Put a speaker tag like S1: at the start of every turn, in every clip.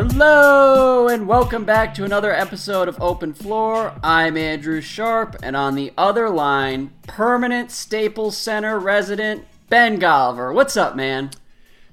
S1: Hello, and welcome back to another episode of Open Floor. I'm Andrew Sharp, and on the other line, permanent Staples Center resident Ben Golliver. What's up, man?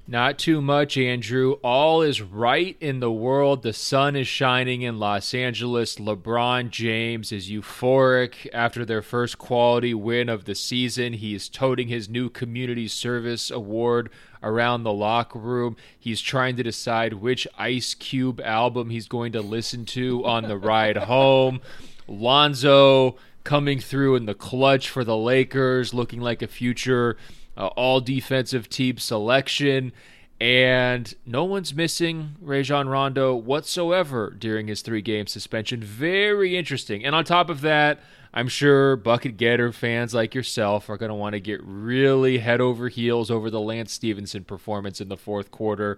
S2: Not too much, Andrew. All is right in the world. The sun is shining in Los Angeles. LeBron James is euphoric after their first quality win of the season. He is toting his new community service award around the locker room. He's trying to decide which Ice Cube album he's going to listen to on the ride home. Lonzo coming through in the clutch for the Lakers, looking like a future uh, all defensive team selection. And no one's missing Rajon Rondo whatsoever during his three game suspension. Very interesting. And on top of that, I'm sure bucket getter fans like yourself are going to want to get really head over heels over the Lance Stephenson performance in the fourth quarter.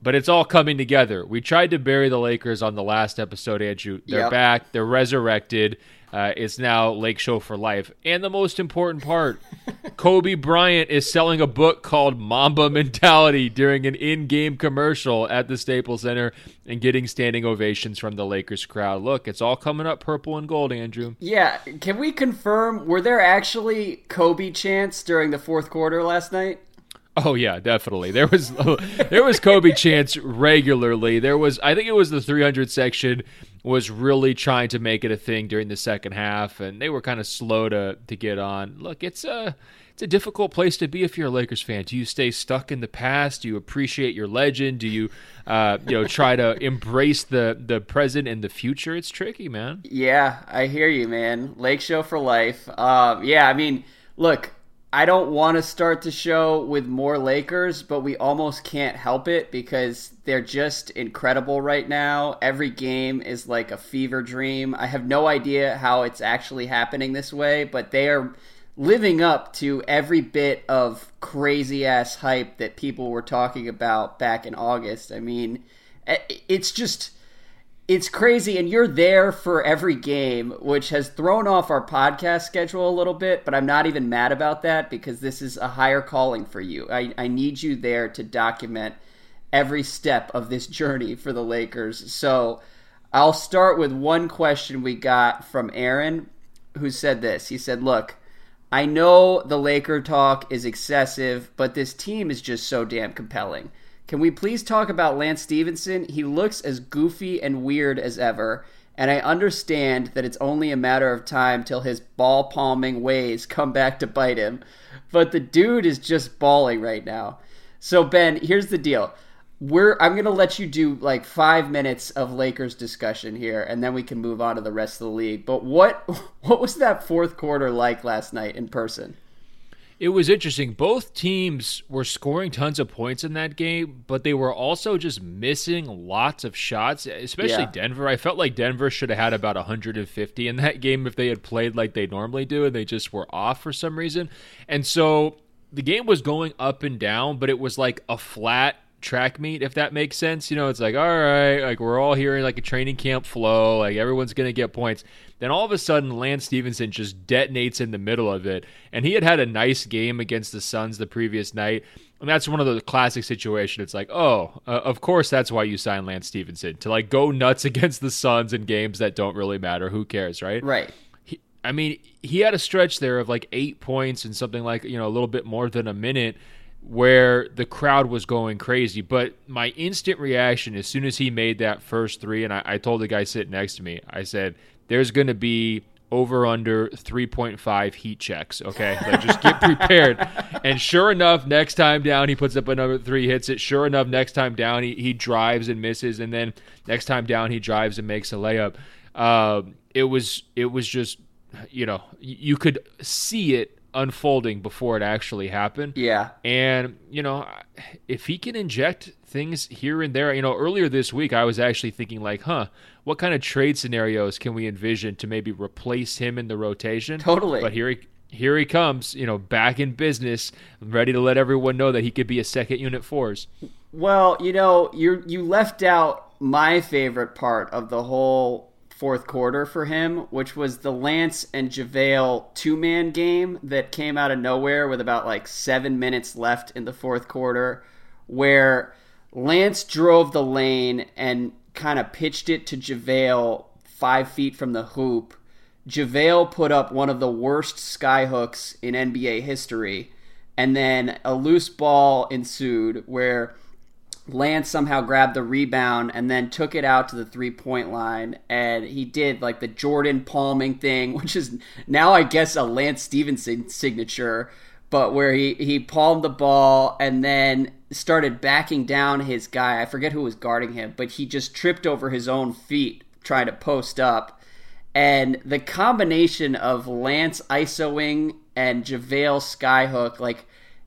S2: But it's all coming together. We tried to bury the Lakers on the last episode, Andrew. They're yep. back, they're resurrected. Uh, it's now Lake Show for life. And the most important part Kobe Bryant is selling a book called Mamba Mentality during an in game commercial at the Staples Center and getting standing ovations from the Lakers crowd. Look, it's all coming up purple and gold, Andrew.
S1: Yeah. Can we confirm, were there actually Kobe chants during the fourth quarter last night?
S2: Oh yeah, definitely. There was there was Kobe chants regularly. There was I think it was the 300 section was really trying to make it a thing during the second half, and they were kind of slow to to get on. Look, it's a it's a difficult place to be if you're a Lakers fan. Do you stay stuck in the past? Do you appreciate your legend? Do you uh, you know try to embrace the the present and the future? It's tricky, man.
S1: Yeah, I hear you, man. Lake Show for life. Um, yeah, I mean, look, I don't want to start the show with more Lakers, but we almost can't help it because they're just incredible right now. Every game is like a fever dream. I have no idea how it's actually happening this way, but they are living up to every bit of crazy ass hype that people were talking about back in August. I mean, eh, it's just it's crazy and you're there for every game which has thrown off our podcast schedule a little bit but i'm not even mad about that because this is a higher calling for you. I, I need you there to document every step of this journey for the lakers. So i'll start with one question we got from aaron who said this. He said look i know the laker talk is excessive but this team is just so damn compelling can we please talk about Lance Stephenson? He looks as goofy and weird as ever, and I understand that it's only a matter of time till his ball palming ways come back to bite him. But the dude is just balling right now. So Ben, here's the deal. We're I'm gonna let you do like five minutes of Lakers discussion here, and then we can move on to the rest of the league. But what what was that fourth quarter like last night in person?
S2: It was interesting. Both teams were scoring tons of points in that game, but they were also just missing lots of shots, especially yeah. Denver. I felt like Denver should have had about 150 in that game if they had played like they normally do, and they just were off for some reason. And so the game was going up and down, but it was like a flat track meet, if that makes sense. You know, it's like, all right, like we're all here in like a training camp flow, like everyone's going to get points. Then all of a sudden, Lance Stephenson just detonates in the middle of it. And he had had a nice game against the Suns the previous night. And that's one of the classic situations. It's like, oh, uh, of course that's why you signed Lance Stephenson to like go nuts against the Suns in games that don't really matter. Who cares, right?
S1: Right.
S2: He, I mean, he had a stretch there of like eight points and something like you know a little bit more than a minute where the crowd was going crazy. But my instant reaction as soon as he made that first three, and I, I told the guy sitting next to me, I said, there's going to be over under 3.5 heat checks. Okay, like just get prepared. and sure enough, next time down he puts up another three, hits it. Sure enough, next time down he, he drives and misses, and then next time down he drives and makes a layup. Uh, it was it was just you know you could see it unfolding before it actually happened.
S1: Yeah.
S2: And, you know, if he can inject things here and there, you know, earlier this week I was actually thinking like, huh, what kind of trade scenarios can we envision to maybe replace him in the rotation?
S1: Totally.
S2: But here he here he comes, you know, back in business, ready to let everyone know that he could be a second unit force.
S1: Well, you know, you you left out my favorite part of the whole fourth quarter for him, which was the Lance and JaVale two man game that came out of nowhere with about like seven minutes left in the fourth quarter, where Lance drove the lane and kind of pitched it to JaVale five feet from the hoop. JaVale put up one of the worst skyhooks in NBA history. And then a loose ball ensued where Lance somehow grabbed the rebound and then took it out to the three point line. And he did like the Jordan palming thing, which is now, I guess, a Lance Stephenson signature, but where he, he palmed the ball and then started backing down his guy. I forget who was guarding him, but he just tripped over his own feet trying to post up. And the combination of Lance ISOing and JaVale Skyhook, like,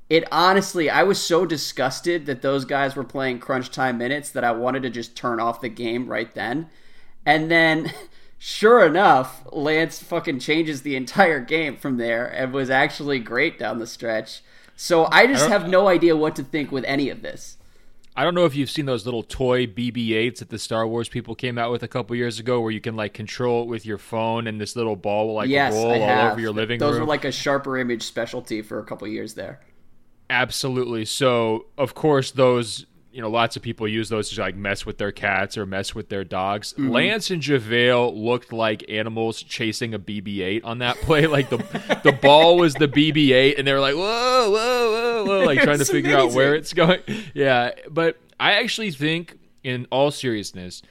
S1: it honestly, I was so disgusted that those guys were playing crunch time minutes that I wanted to just turn off the game right then. And then, sure enough, Lance fucking changes the entire game from there and was actually great down the stretch. So I just I have no idea what to think with any of this.
S2: I don't know if you've seen those little toy BB-8s that the Star Wars people came out with a couple years ago, where you can like control it with your phone, and this little ball will like yes, roll all over your living
S1: those
S2: room.
S1: Those were like a sharper image specialty for a couple years there.
S2: Absolutely. So, of course, those you know, lots of people use those to like mess with their cats or mess with their dogs. Mm-hmm. Lance and JaVale looked like animals chasing a BB-8 on that play. Like the the ball was the BB-8, and they were like, whoa, whoa, whoa, whoa, like trying to figure amazing. out where it's going. Yeah, but I actually think, in all seriousness,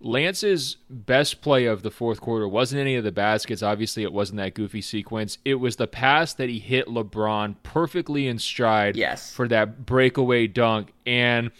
S2: Lance's best play of the fourth quarter wasn't any of the baskets. Obviously, it wasn't that goofy sequence. It was the pass that he hit LeBron perfectly in stride
S1: yes.
S2: for that breakaway dunk. And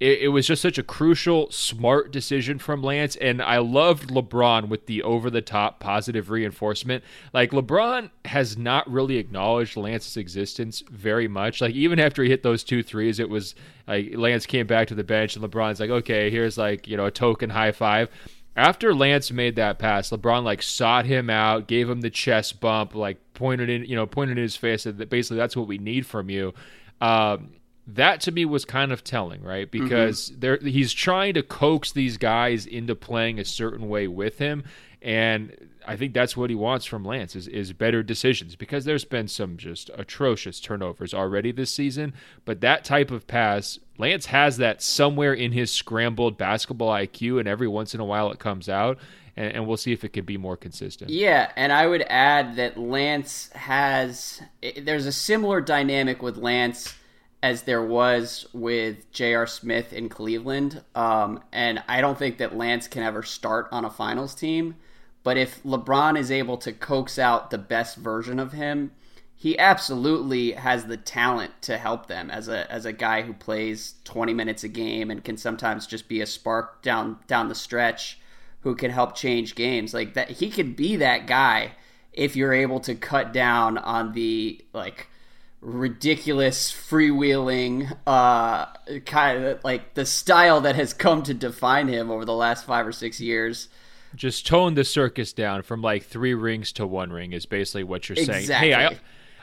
S2: it, it, was just such a crucial, smart decision from Lance. And I loved LeBron with the over the top positive reinforcement. Like, LeBron has not really acknowledged Lance's existence very much. Like, even after he hit those two threes, it was like Lance came back to the bench and LeBron's like, okay, here's like, you know, a token high five. After Lance made that pass, LeBron like sought him out, gave him the chest bump, like pointed in, you know, pointed in his face that basically that's what we need from you. Um, that to me was kind of telling, right? Mm-hmm. Because mm-hmm. he's trying to coax these guys into playing a certain way with him, and I think that's what he wants from Lance is, is better decisions because there's been some just atrocious turnovers already this season. But that type of pass, Lance has that somewhere in his scrambled basketball IQ, and every once in a while it comes out. And, and we'll see if it can be more consistent.
S1: Yeah, and I would add that Lance has. There's a similar dynamic with Lance as there was with J.R. Smith in Cleveland. Um, and I don't think that Lance can ever start on a finals team. But if LeBron is able to coax out the best version of him, he absolutely has the talent to help them as a as a guy who plays 20 minutes a game and can sometimes just be a spark down down the stretch who can help change games. Like that he could be that guy if you're able to cut down on the like ridiculous freewheeling uh kind of like the style that has come to define him over the last 5 or 6 years.
S2: Just tone the circus down from like 3 rings to 1 ring is basically what you're saying. Hey I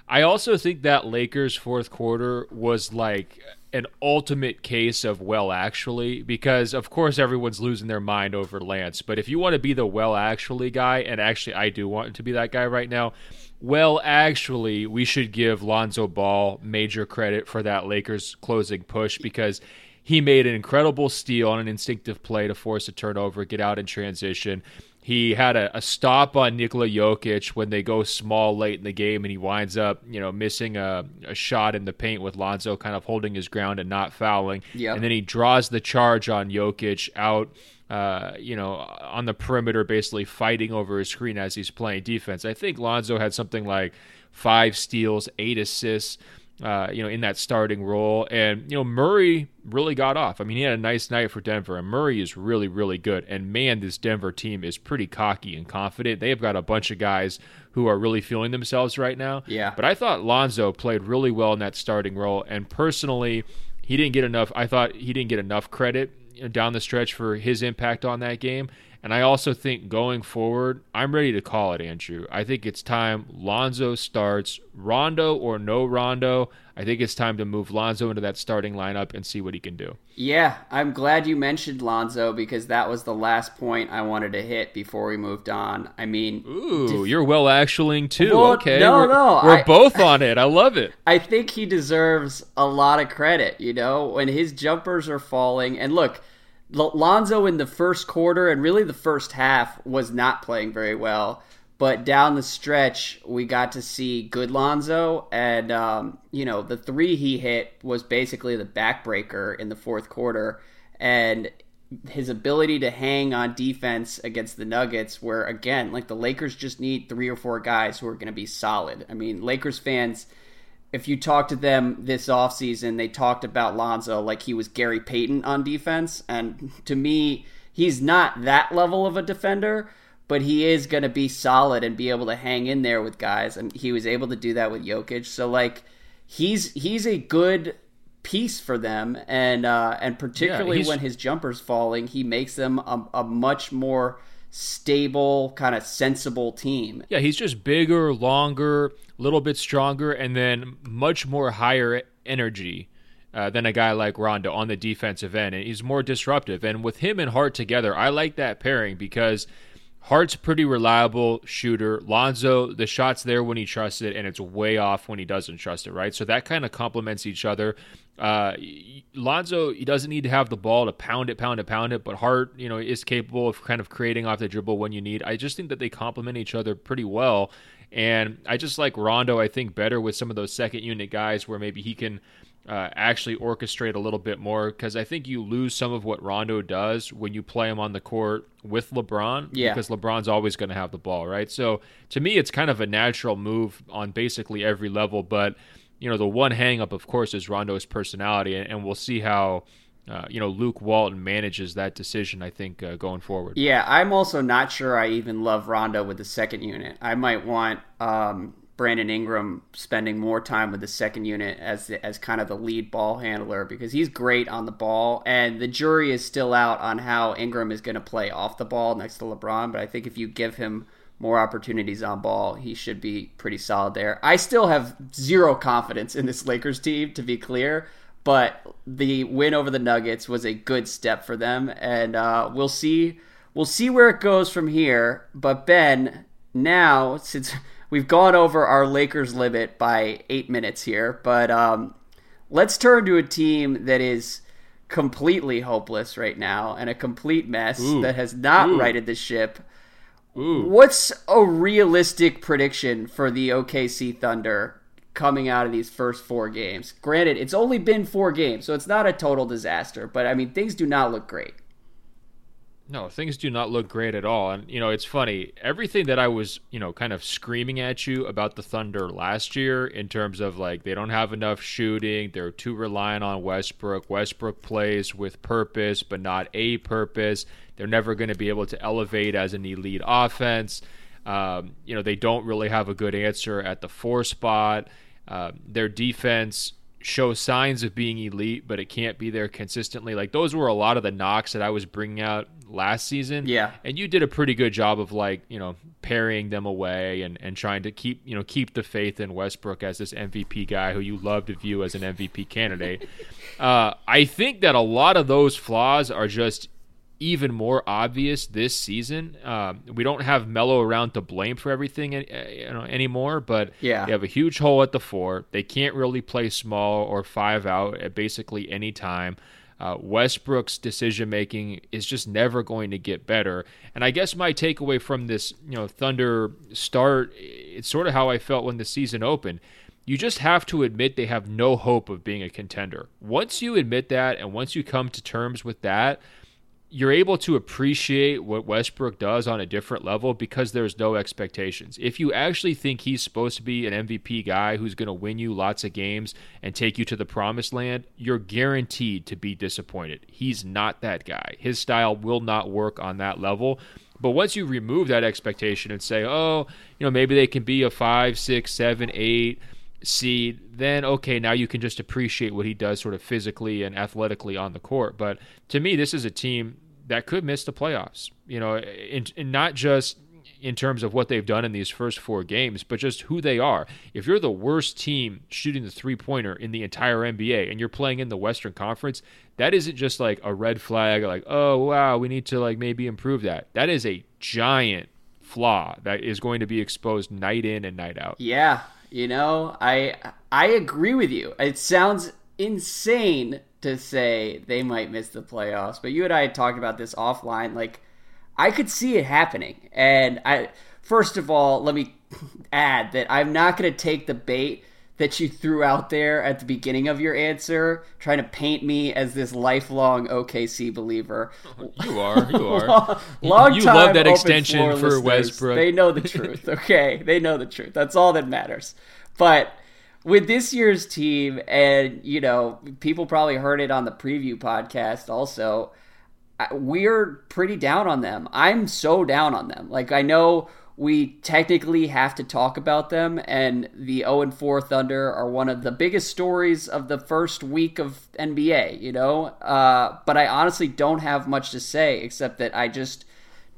S2: I also think that Lakers fourth quarter was like an ultimate case of well actually because of course everyone's losing their mind over Lance but if you want to be the well actually guy and actually I do want to be that guy right now well, actually, we should give Lonzo Ball major credit for that Lakers closing push because he made an incredible steal on an instinctive play to force a turnover, get out in transition. He had a, a, stop on Nikola Jokic when they go small late in the game, and he winds up, you know, missing a, a shot in the paint with Lonzo kind of holding his ground and not fouling.
S1: Yep.
S2: And then he draws the charge on Jokic out uh, you know, on the perimeter, basically fighting over his screen as he's playing defense. I think Lonzo had something like five steals, eight assists. Uh, you know, in that starting role. And, you know, Murray really got off. I mean, he had a nice night for Denver, and Murray is really, really good. And man, this Denver team is pretty cocky and confident. They've got a bunch of guys who are really feeling themselves right now.
S1: Yeah.
S2: But I thought Lonzo played really well in that starting role. And personally, he didn't get enough. I thought he didn't get enough credit down the stretch for his impact on that game. And I also think going forward, I'm ready to call it, Andrew. I think it's time Lonzo starts, Rondo or no Rondo. I think it's time to move Lonzo into that starting lineup and see what he can do.
S1: Yeah, I'm glad you mentioned Lonzo because that was the last point I wanted to hit before we moved on. I mean,
S2: ooh, def- you're well actuallying too.
S1: Well,
S2: okay,
S1: no,
S2: we're,
S1: no,
S2: we're
S1: I,
S2: both on it. I love it.
S1: I think he deserves a lot of credit. You know, when his jumpers are falling, and look. Lonzo in the first quarter and really the first half was not playing very well. But down the stretch, we got to see good Lonzo, and um, you know the three he hit was basically the backbreaker in the fourth quarter, and his ability to hang on defense against the Nuggets, where again, like the Lakers just need three or four guys who are going to be solid. I mean, Lakers fans, if you talk to them this offseason, they talked about Lonzo like he was Gary Payton on defense, and to me, he's not that level of a defender but he is going to be solid and be able to hang in there with guys, and he was able to do that with Jokic. So like, he's he's a good piece for them, and uh, and particularly yeah, when his jumper's falling, he makes them a, a much more stable, kind of sensible team.
S2: Yeah, he's just bigger, longer, little bit stronger, and then much more higher energy. Uh, than a guy like Rondo on the defensive end, and he's more disruptive. And with him and Hart together, I like that pairing because Hart's pretty reliable shooter. Lonzo, the shot's there when he trusts it, and it's way off when he doesn't trust it, right? So that kind of complements each other. Uh, Lonzo, he doesn't need to have the ball to pound it, pound it, pound it, but Hart, you know, is capable of kind of creating off the dribble when you need. I just think that they complement each other pretty well. And I just like Rondo, I think, better with some of those second unit guys where maybe he can – uh, actually orchestrate a little bit more because I think you lose some of what Rondo does when you play him on the court with LeBron.
S1: Yeah.
S2: Because LeBron's always going to have the ball, right? So to me, it's kind of a natural move on basically every level. But, you know, the one hangup, of course, is Rondo's personality. And, and we'll see how. Uh, you know, Luke Walton manages that decision, I think, uh, going forward.
S1: Yeah, I'm also not sure I even love Rondo with the second unit. I might want um, Brandon Ingram spending more time with the second unit as as kind of the lead ball handler because he's great on the ball, and the jury is still out on how Ingram is going to play off the ball next to LeBron. But I think if you give him more opportunities on ball, he should be pretty solid there. I still have zero confidence in this Lakers team, to be clear, but the win over the Nuggets was a good step for them, and uh, we'll see. We'll see where it goes from here. But Ben, now since we've gone over our Lakers limit by eight minutes here, but um, let's turn to a team that is completely hopeless right now and a complete mess Ooh. that has not Ooh. righted the ship. Ooh. What's a realistic prediction for the OKC Thunder coming out of these first four games? Granted, it's only been four games, so it's not a total disaster, but I mean, things do not look great.
S2: No, things do not look great at all. And, you know, it's funny. Everything that I was, you know, kind of screaming at you about the Thunder last year in terms of like they don't have enough shooting, they're too reliant on Westbrook. Westbrook plays with purpose, but not a purpose. They're never going to be able to elevate as an elite offense. Um, you know, they don't really have a good answer at the four spot. Uh, their defense shows signs of being elite, but it can't be there consistently. Like those were a lot of the knocks that I was bringing out last season.
S1: Yeah.
S2: And you did a pretty good job of like, you know, parrying them away and, and trying to keep, you know, keep the faith in Westbrook as this MVP guy who you love to view as an MVP candidate. uh, I think that a lot of those flaws are just even more obvious this season. Um, we don't have Melo around to blame for everything uh, you know, anymore, but
S1: yeah.
S2: they have a huge hole at the four. They can't really play small or five out at basically any time. Uh, Westbrook's decision making is just never going to get better. And I guess my takeaway from this, you know, Thunder start, it's sort of how I felt when the season opened. You just have to admit they have no hope of being a contender. Once you admit that and once you come to terms with that, you're able to appreciate what Westbrook does on a different level because there's no expectations. If you actually think he's supposed to be an MVP guy who's going to win you lots of games and take you to the promised land, you're guaranteed to be disappointed. He's not that guy. His style will not work on that level. But once you remove that expectation and say, oh, you know, maybe they can be a five, six, seven, eight seed, then okay, now you can just appreciate what he does sort of physically and athletically on the court. But to me, this is a team that could miss the playoffs. You know, and, not just in terms of what they've done in these first four games, but just who they are. If you're the worst team shooting the three pointer in the entire NBA and you're playing in the Western Conference, that isn't just like a red flag, like, oh, wow, we need to like maybe improve that. That is a giant flaw that is going to be exposed night in and night out.
S1: Yeah. You know, I I agree with you. It sounds insane to say they might miss the playoffs, but you and I had talked about this offline. Like, I could see it happening. And I, first of all, let me add that I'm not going to take the bait that you threw out there at the beginning of your answer, trying to paint me as this lifelong OKC believer.
S2: You are, you are.
S1: long, long
S2: you
S1: time
S2: love that extension for
S1: listeners.
S2: Westbrook.
S1: They know the truth, okay? They know the truth. That's all that matters. But with this year's team, and you know, people probably heard it on the preview podcast also. We're pretty down on them. I'm so down on them. Like I know we technically have to talk about them, and the 0 and 4 Thunder are one of the biggest stories of the first week of NBA. You know, uh, but I honestly don't have much to say except that I just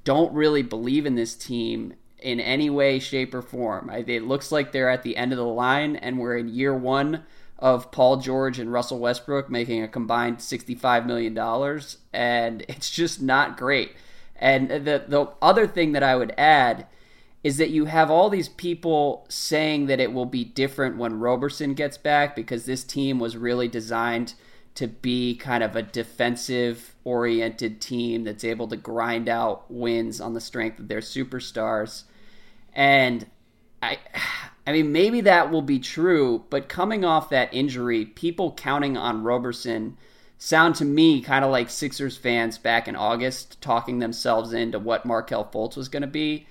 S1: don't really believe in this team in any way, shape, or form. I, it looks like they're at the end of the line, and we're in year one of Paul George and Russell Westbrook making a combined $65 million, and it's just not great. And the, the other thing that I would add is that you have all these people saying that it will be different when Roberson gets back because this team was really designed to be kind of a defensive oriented team that's able to grind out wins on the strength of their superstars. And I I mean maybe that will be true, but coming off that injury, people counting on Roberson sound to me kind of like Sixers fans back in August talking themselves into what Markelle Fultz was going to be.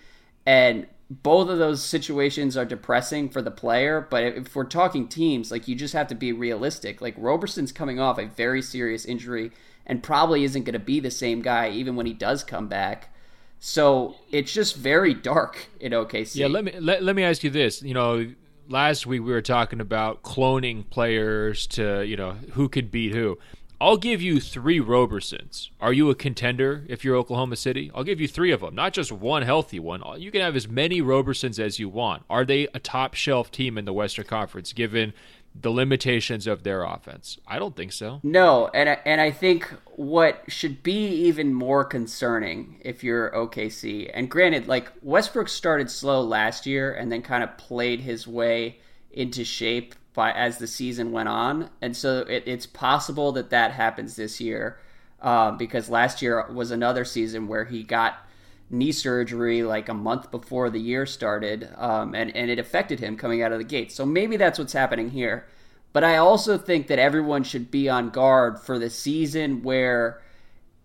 S1: And both of those situations are depressing for the player, but if we're talking teams, like you just have to be realistic. Like Roberson's coming off a very serious injury and probably isn't going to be the same guy even when he does come back. So it's just very dark in OKC.
S2: Yeah, let me let, let me ask you this. You know, last week we were talking about cloning players to, you know, who could beat who. I'll give you three Robersons. Are you a contender if you're Oklahoma City? I'll give you three of them, not just one healthy one. Uh, you can have as many Robersons as you want. Are they a top shelf team in the Western Conference given the limitations of their offense? I don't think so.
S1: No, and I, and I think what should be even more concerning if you're OKC, and granted, like Westbrook started slow last year and then kind of played his way into shape by as the season went on, and so it, it's possible that that happens this year um, because last year was another season where he got knee surgery like a month before the year started, um, and and it affected him coming out of the gate. So maybe that's what's happening here. But I also think that everyone should be on guard for the season where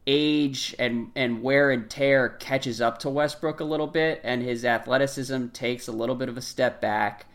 S1: age and and wear and tear catches up to Westbrook a little bit, and his athleticism takes a little bit of a step back.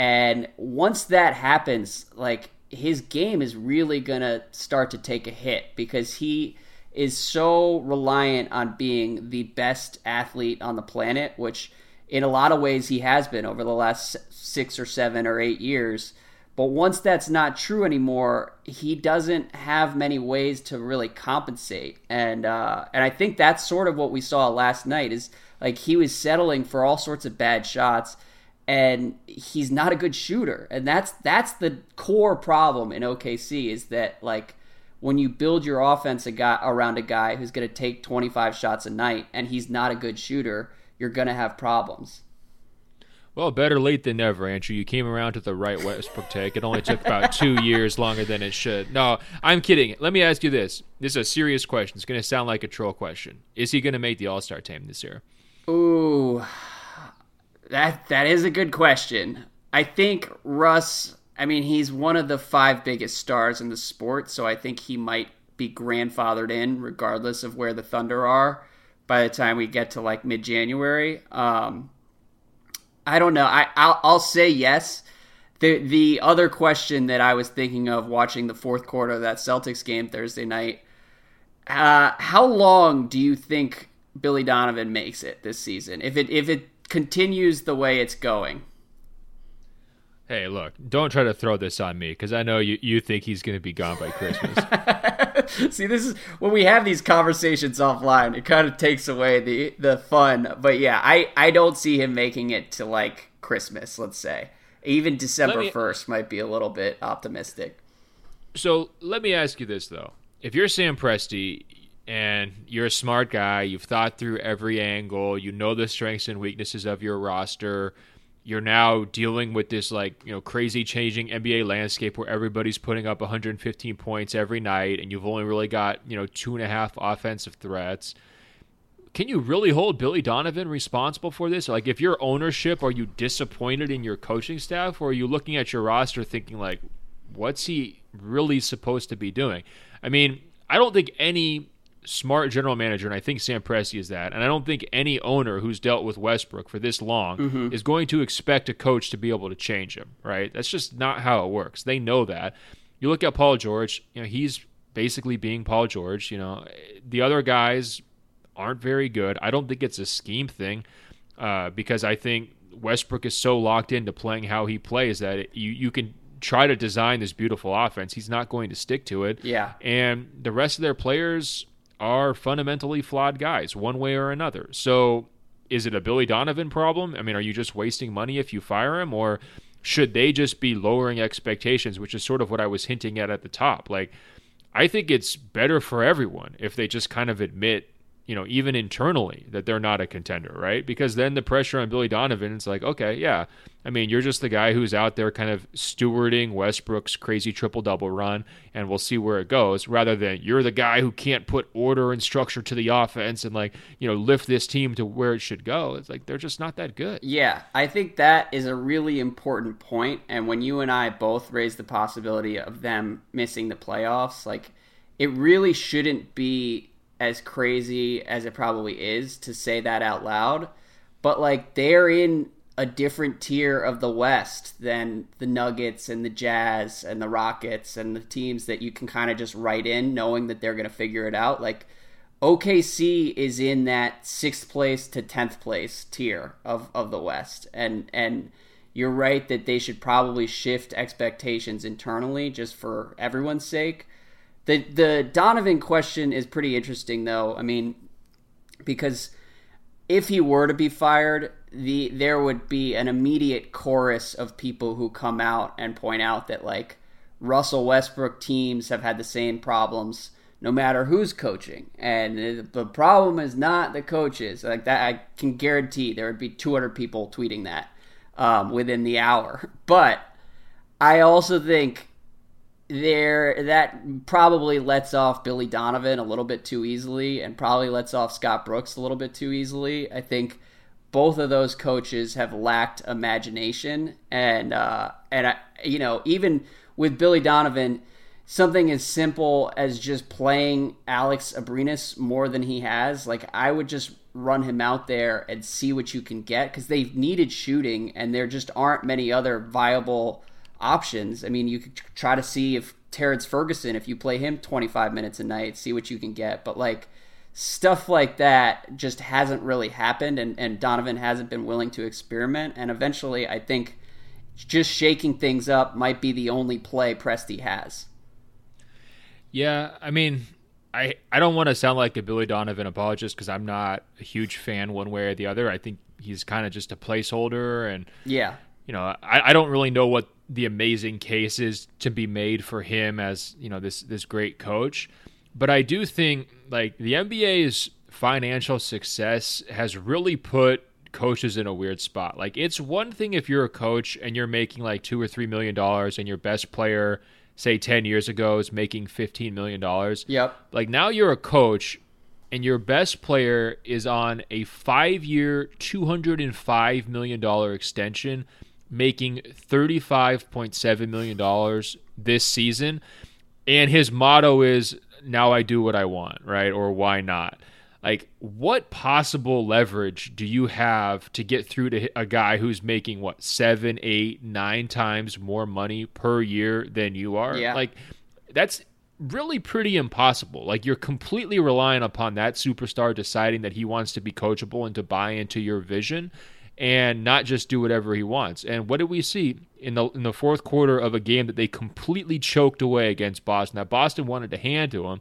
S1: And once that happens, like his game is really gonna start to take a hit because he is so reliant on being the best athlete on the planet, which in a lot of ways he has been over the last six or seven or eight years. But once that's not true anymore, he doesn't have many ways to really compensate, and uh, and I think that's sort of what we saw last night. Is like he was settling for all sorts of bad shots, and he's not a good shooter, and that's that's the core problem in OKC is that like when you build your offense a guy, around a guy who's going to take 25 shots a night and he's not a good shooter, you're going to have problems.
S2: Well, better late than never, Andrew. You came around to the right Westbrook take. It only took about two years longer than it should. No, I'm kidding. Let me ask you this. This is a serious question. It's going to sound like a troll question. Is he going to make the All Star team this year?
S1: Ooh, that that is a good question. I think Russ. I mean, he's one of the five biggest stars in the sport, so I think he might be grandfathered in, regardless of where the Thunder are. By the time we get to like mid January, um, I don't know. I I'll, I'll say yes. The the other question that I was thinking of watching the fourth quarter of that Celtics game Thursday night. Uh, how long do you think Billy Donovan makes it this season? If it if it continues the way it's going,
S2: Hey, look, don't try to throw this on me because I know you, you think he's going to be gone by Christmas.
S1: See, this is when we have these conversations offline, it kind of takes away the the fun. But yeah, I I don't see him making it to like Christmas, let's say. Even December me, 1st might be a little bit optimistic.
S2: So, let me ask you this though. If you're Sam Presti and you're a smart guy, you've thought through every angle, you know the strengths and weaknesses of your roster, you're now dealing with this like you know crazy changing NBA landscape where everybody's putting up 115 points every night, and you've only really got you know two and a half offensive threats. Can you really hold Billy Donovan responsible for this? Like, if your ownership, are you disappointed in your coaching staff, or are you looking at your roster thinking like, what's he really supposed to be doing? I mean, I don't think any smart general manager, and I think Sam Presti is that. And I don't think any owner who's dealt with Westbrook for this long mm-hmm. is going to expect a coach to be able to change him, right? That's just not how it works. They know that. You look at Paul George, you know, he's basically being Paul George. You know, the other guys aren't very good. I don't think it's a scheme thing uh, because I think Westbrook is so locked into playing how he plays that it, you you can try to design this beautiful offense. He's not going to stick to it.
S1: Yeah.
S2: And the rest of their players are fundamentally flawed guys, one way or another. So, is it a Billy Donovan problem? I mean, are you just wasting money if you fire him, or should they just be lowering expectations, which is sort of what I was hinting at at the top? Like, I think it's better for everyone if they just kind of admit you know, even internally that they're not a contender, right? Because then the pressure on Billy Donovan, it's like, okay, yeah. I mean, you're just the guy who's out there kind of stewarding Westbrook's crazy triple double run, and we'll see where it goes, rather than you're the guy who can't put order and structure to the offense and, like, you know, lift this team to where it should go. It's like they're just not that good.
S1: Yeah, I think that is a really important point. And when you and I both raised the possibility of them missing the playoffs, like, it really shouldn't be as crazy as it probably is to say that out loud, but like they're in a different tier of the West than the Nuggets and the Jazz and the Rockets and the teams that you can kind of just write in knowing that they're going to figure it out. Like OKC is in that sixth place to tenth place tier of, of the West, and and you're right that they should probably shift expectations internally just for everyone's sake. The the Donovan question is pretty interesting though. I mean, because if he were to be fired, the there would be an immediate chorus of people who come out and point out that like Russell Westbrook teams have had the same problems no matter who's coaching. And the problem is not the coaches. Like that I can guarantee there would be 200 people tweeting that um, within the hour. But I also think there that probably lets off Billy Donovan a little bit too easily and probably lets off Scott Brooks a little bit too easily. I think both of those coaches have lacked imagination and uh, and I, you know even with Billy Donovan something as simple as just playing Alex Abrines more than he has like I would just run him out there and see what you can get because they've needed shooting and there just aren't many other viable options. I mean, you could try to see if Terrance Ferguson, if you play him 25 minutes a night, see what you can get. But like stuff like that just hasn't really happened, and, and Donovan hasn't been willing to experiment. And eventually, I think just shaking things up might be the only play Presti has.
S2: Yeah, I mean, I I don't want to sound like a Billy Donovan apologist because I'm not a huge fan one way or the other. I think he's kind of just a placeholder, and
S1: yeah,
S2: you know, I, I don't really know what the amazing cases to be made for him as you know this this great coach. But I do think like the NBA's financial success has really put coaches in a weird spot. Like it's one thing if you're a coach and you're making like two or three million dollars and your best player, say ten years ago, is making fifteen million dollars.
S1: Yep.
S2: Like now you're a coach and your best player is on a five year, two hundred and five million dollar extension making $35.7 million this season. And his motto is, now I do what I want, right? Or why not? Like, what possible leverage do you have to get through to a guy who's making what seven, eight, nine times more money per year than you are?
S1: Yeah.
S2: Like, that's really pretty impossible. Like, you're completely relying upon that superstar deciding that he wants to be coachable and to buy into your vision and not just do whatever he wants. And what did we see? in the in the fourth quarter of a game that they completely choked away against Boston. That Boston wanted to hand to him.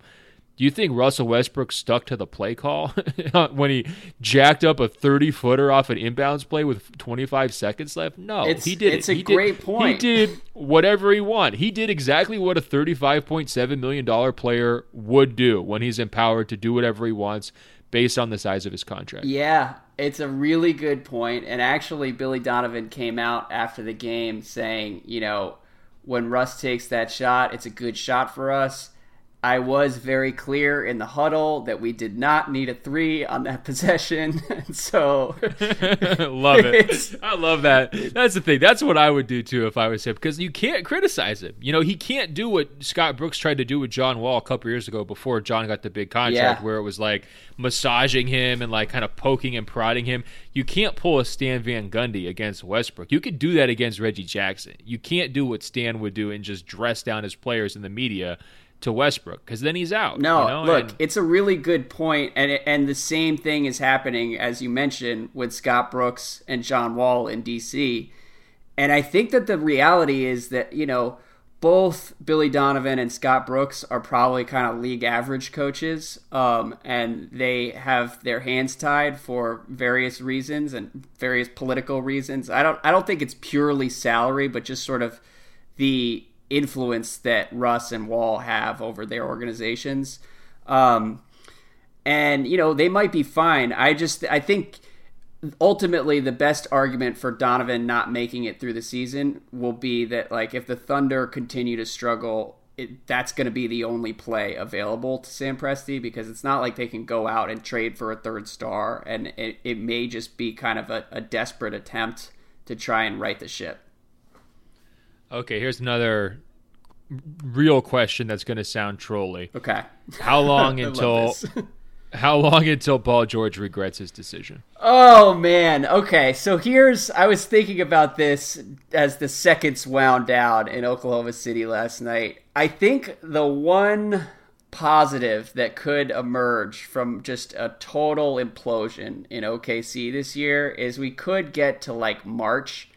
S2: Do you think Russell Westbrook stuck to the play call when he jacked up a 30 footer off an inbounds play with 25 seconds left? No,
S1: it's,
S2: he did
S1: It's
S2: it.
S1: a
S2: he
S1: great
S2: did,
S1: point.
S2: He did whatever he wanted. He did exactly what a $35.7 million player would do when he's empowered to do whatever he wants based on the size of his contract.
S1: Yeah, it's a really good point. And actually, Billy Donovan came out after the game saying, you know, when Russ takes that shot, it's a good shot for us. I was very clear in the huddle that we did not need a three on that possession. so
S2: love it. I love that. That's the thing. That's what I would do too if I was him because you can't criticize him. You know, he can't do what Scott Brooks tried to do with John Wall a couple years ago before John got the big contract,
S1: Yeah.
S2: where it was like massaging him and like kind of poking and prodding him. You can't pull a Stan Van Gundy against Westbrook. You could do that against Reggie Jackson. You can't do what Stan would do and just dress down his players in the media to Westbrook because then he's out.
S1: No,
S2: you know?
S1: look,
S2: And-
S1: it's a really good point, and and the same thing is happening as you mentioned with Scott Brooks and John Wall in DC. And I think that the reality is that you know both Billy Donovan and Scott Brooks are probably kind of league average coaches, um, and they have their hands tied for various reasons and various political reasons. I don't I don't think it's purely salary, but just sort of the influence that Russ and Wall have over their organizations. Um, and you know they might be fine. I just I think ultimately the best argument for Donovan not making it through the season will be that like if the Thunder continue to struggle, it, that's going to be the only play available to Sam Presti because it's not like they can go out and trade for a third star, and it, it may just be kind of a, a desperate attempt to try and right the ship.
S2: Okay, here's another real question that's going to sound trolly.
S1: Okay.
S2: How long until how long until Paul George regrets his decision?
S1: Oh man. Okay. So here's I was thinking about this as the seconds wound down in Oklahoma City last night. I think the one positive that could emerge from just a total implosion in OKC this year is we could get to like March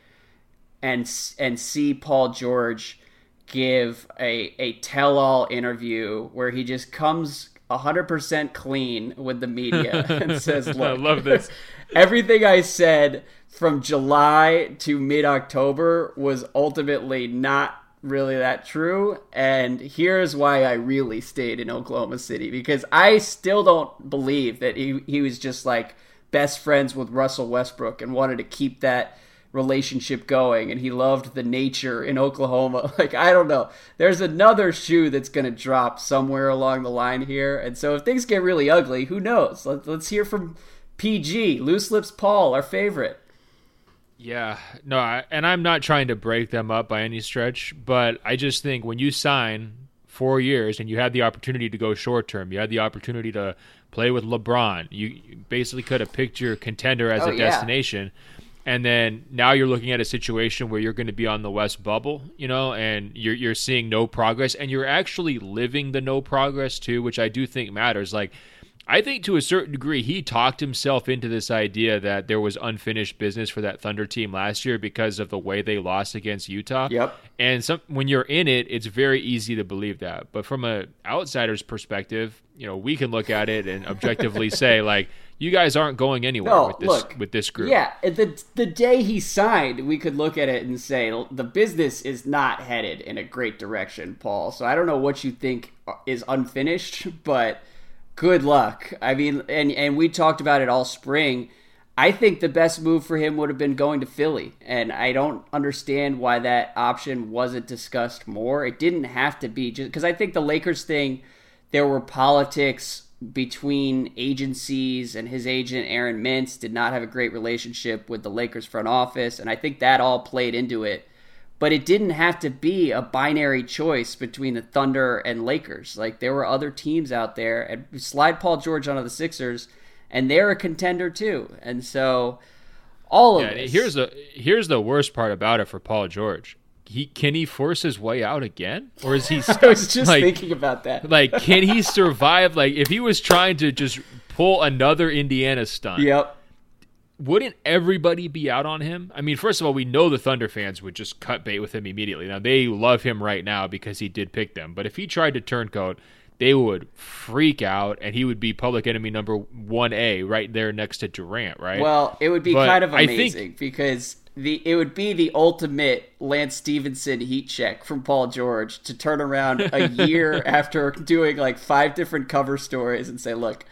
S1: and and see Paul George give a a tell all interview where he just comes 100% clean with the media and says, "Look,
S2: I love this.
S1: everything I said from July to mid October was ultimately not really that true. And here's why I really stayed in Oklahoma City because I still don't believe that he, he was just like best friends with Russell Westbrook and wanted to keep that relationship going and he loved the nature in Oklahoma. Like I don't know. There's another shoe that's going to drop somewhere along the line here. And so if things get really ugly, who knows? Let, let's hear from PG, Loose Lips Paul, our favorite.
S2: Yeah, no, I, and I'm not trying to break them up by any stretch, but I just think when you sign four years and you had the opportunity to go short term, you had the opportunity to play with LeBron. You, you basically could have picked your contender as
S1: Oh,
S2: a
S1: yeah.
S2: And then now you're looking at a situation where you're going to be on the West bubble, you know, and you're you're seeing no progress, and you're actually living the no progress too, which I do think matters. Like, I think to a certain degree, he talked himself into this idea that there was unfinished business for that Thunder team last year because of the way they lost against Utah.
S1: Yep.
S2: And some, when you're in it, it's very easy to believe that. But from a outsider's perspective, you know, we can look at it and objectively say, like, you guys aren't going anywhere
S1: No,
S2: with this
S1: look,
S2: with this group.
S1: Yeah, the the day he signed, we could look at it and say the business is not headed in a great direction, Paul. So I don't know what you think uh, is unfinished, but good luck. I mean, and and we talked about it all spring. I think the best move for him would have been going to Philly, and I don't understand why that option wasn't discussed more. It didn't have to be just because I think the Lakers thing, there were politics between agencies, and his agent Aaron Mintz did not have a great relationship with the Lakers front office, and I think that all played into it. But it didn't have to be a binary choice between the Thunder and Lakers. Like there were other teams out there, and slide Paul George onto the Sixers, and they're a contender too. And so, all of
S2: Yeah,
S1: this.
S2: here's the here's the worst part about it for Paul George. He can he force his way out again, or is he? Stuck?
S1: I was just
S2: like,
S1: thinking about that.
S2: like, can he survive? Like, if he was trying to just pull another Indiana stunt,
S1: Yep.
S2: Wouldn't everybody be out on him? I mean, first of all, we know the Thunder fans would just cut bait with him immediately. Now they love him right now because he did pick them, but if he tried to turncoat, they would freak out, and he would be public enemy number one A right there next to Durant, right?
S1: Well, it would be but kind of amazing think, because the it would be the ultimate Lance Stephenson heat check from Paul George to turn around a year after doing like five different cover stories and say, "Look,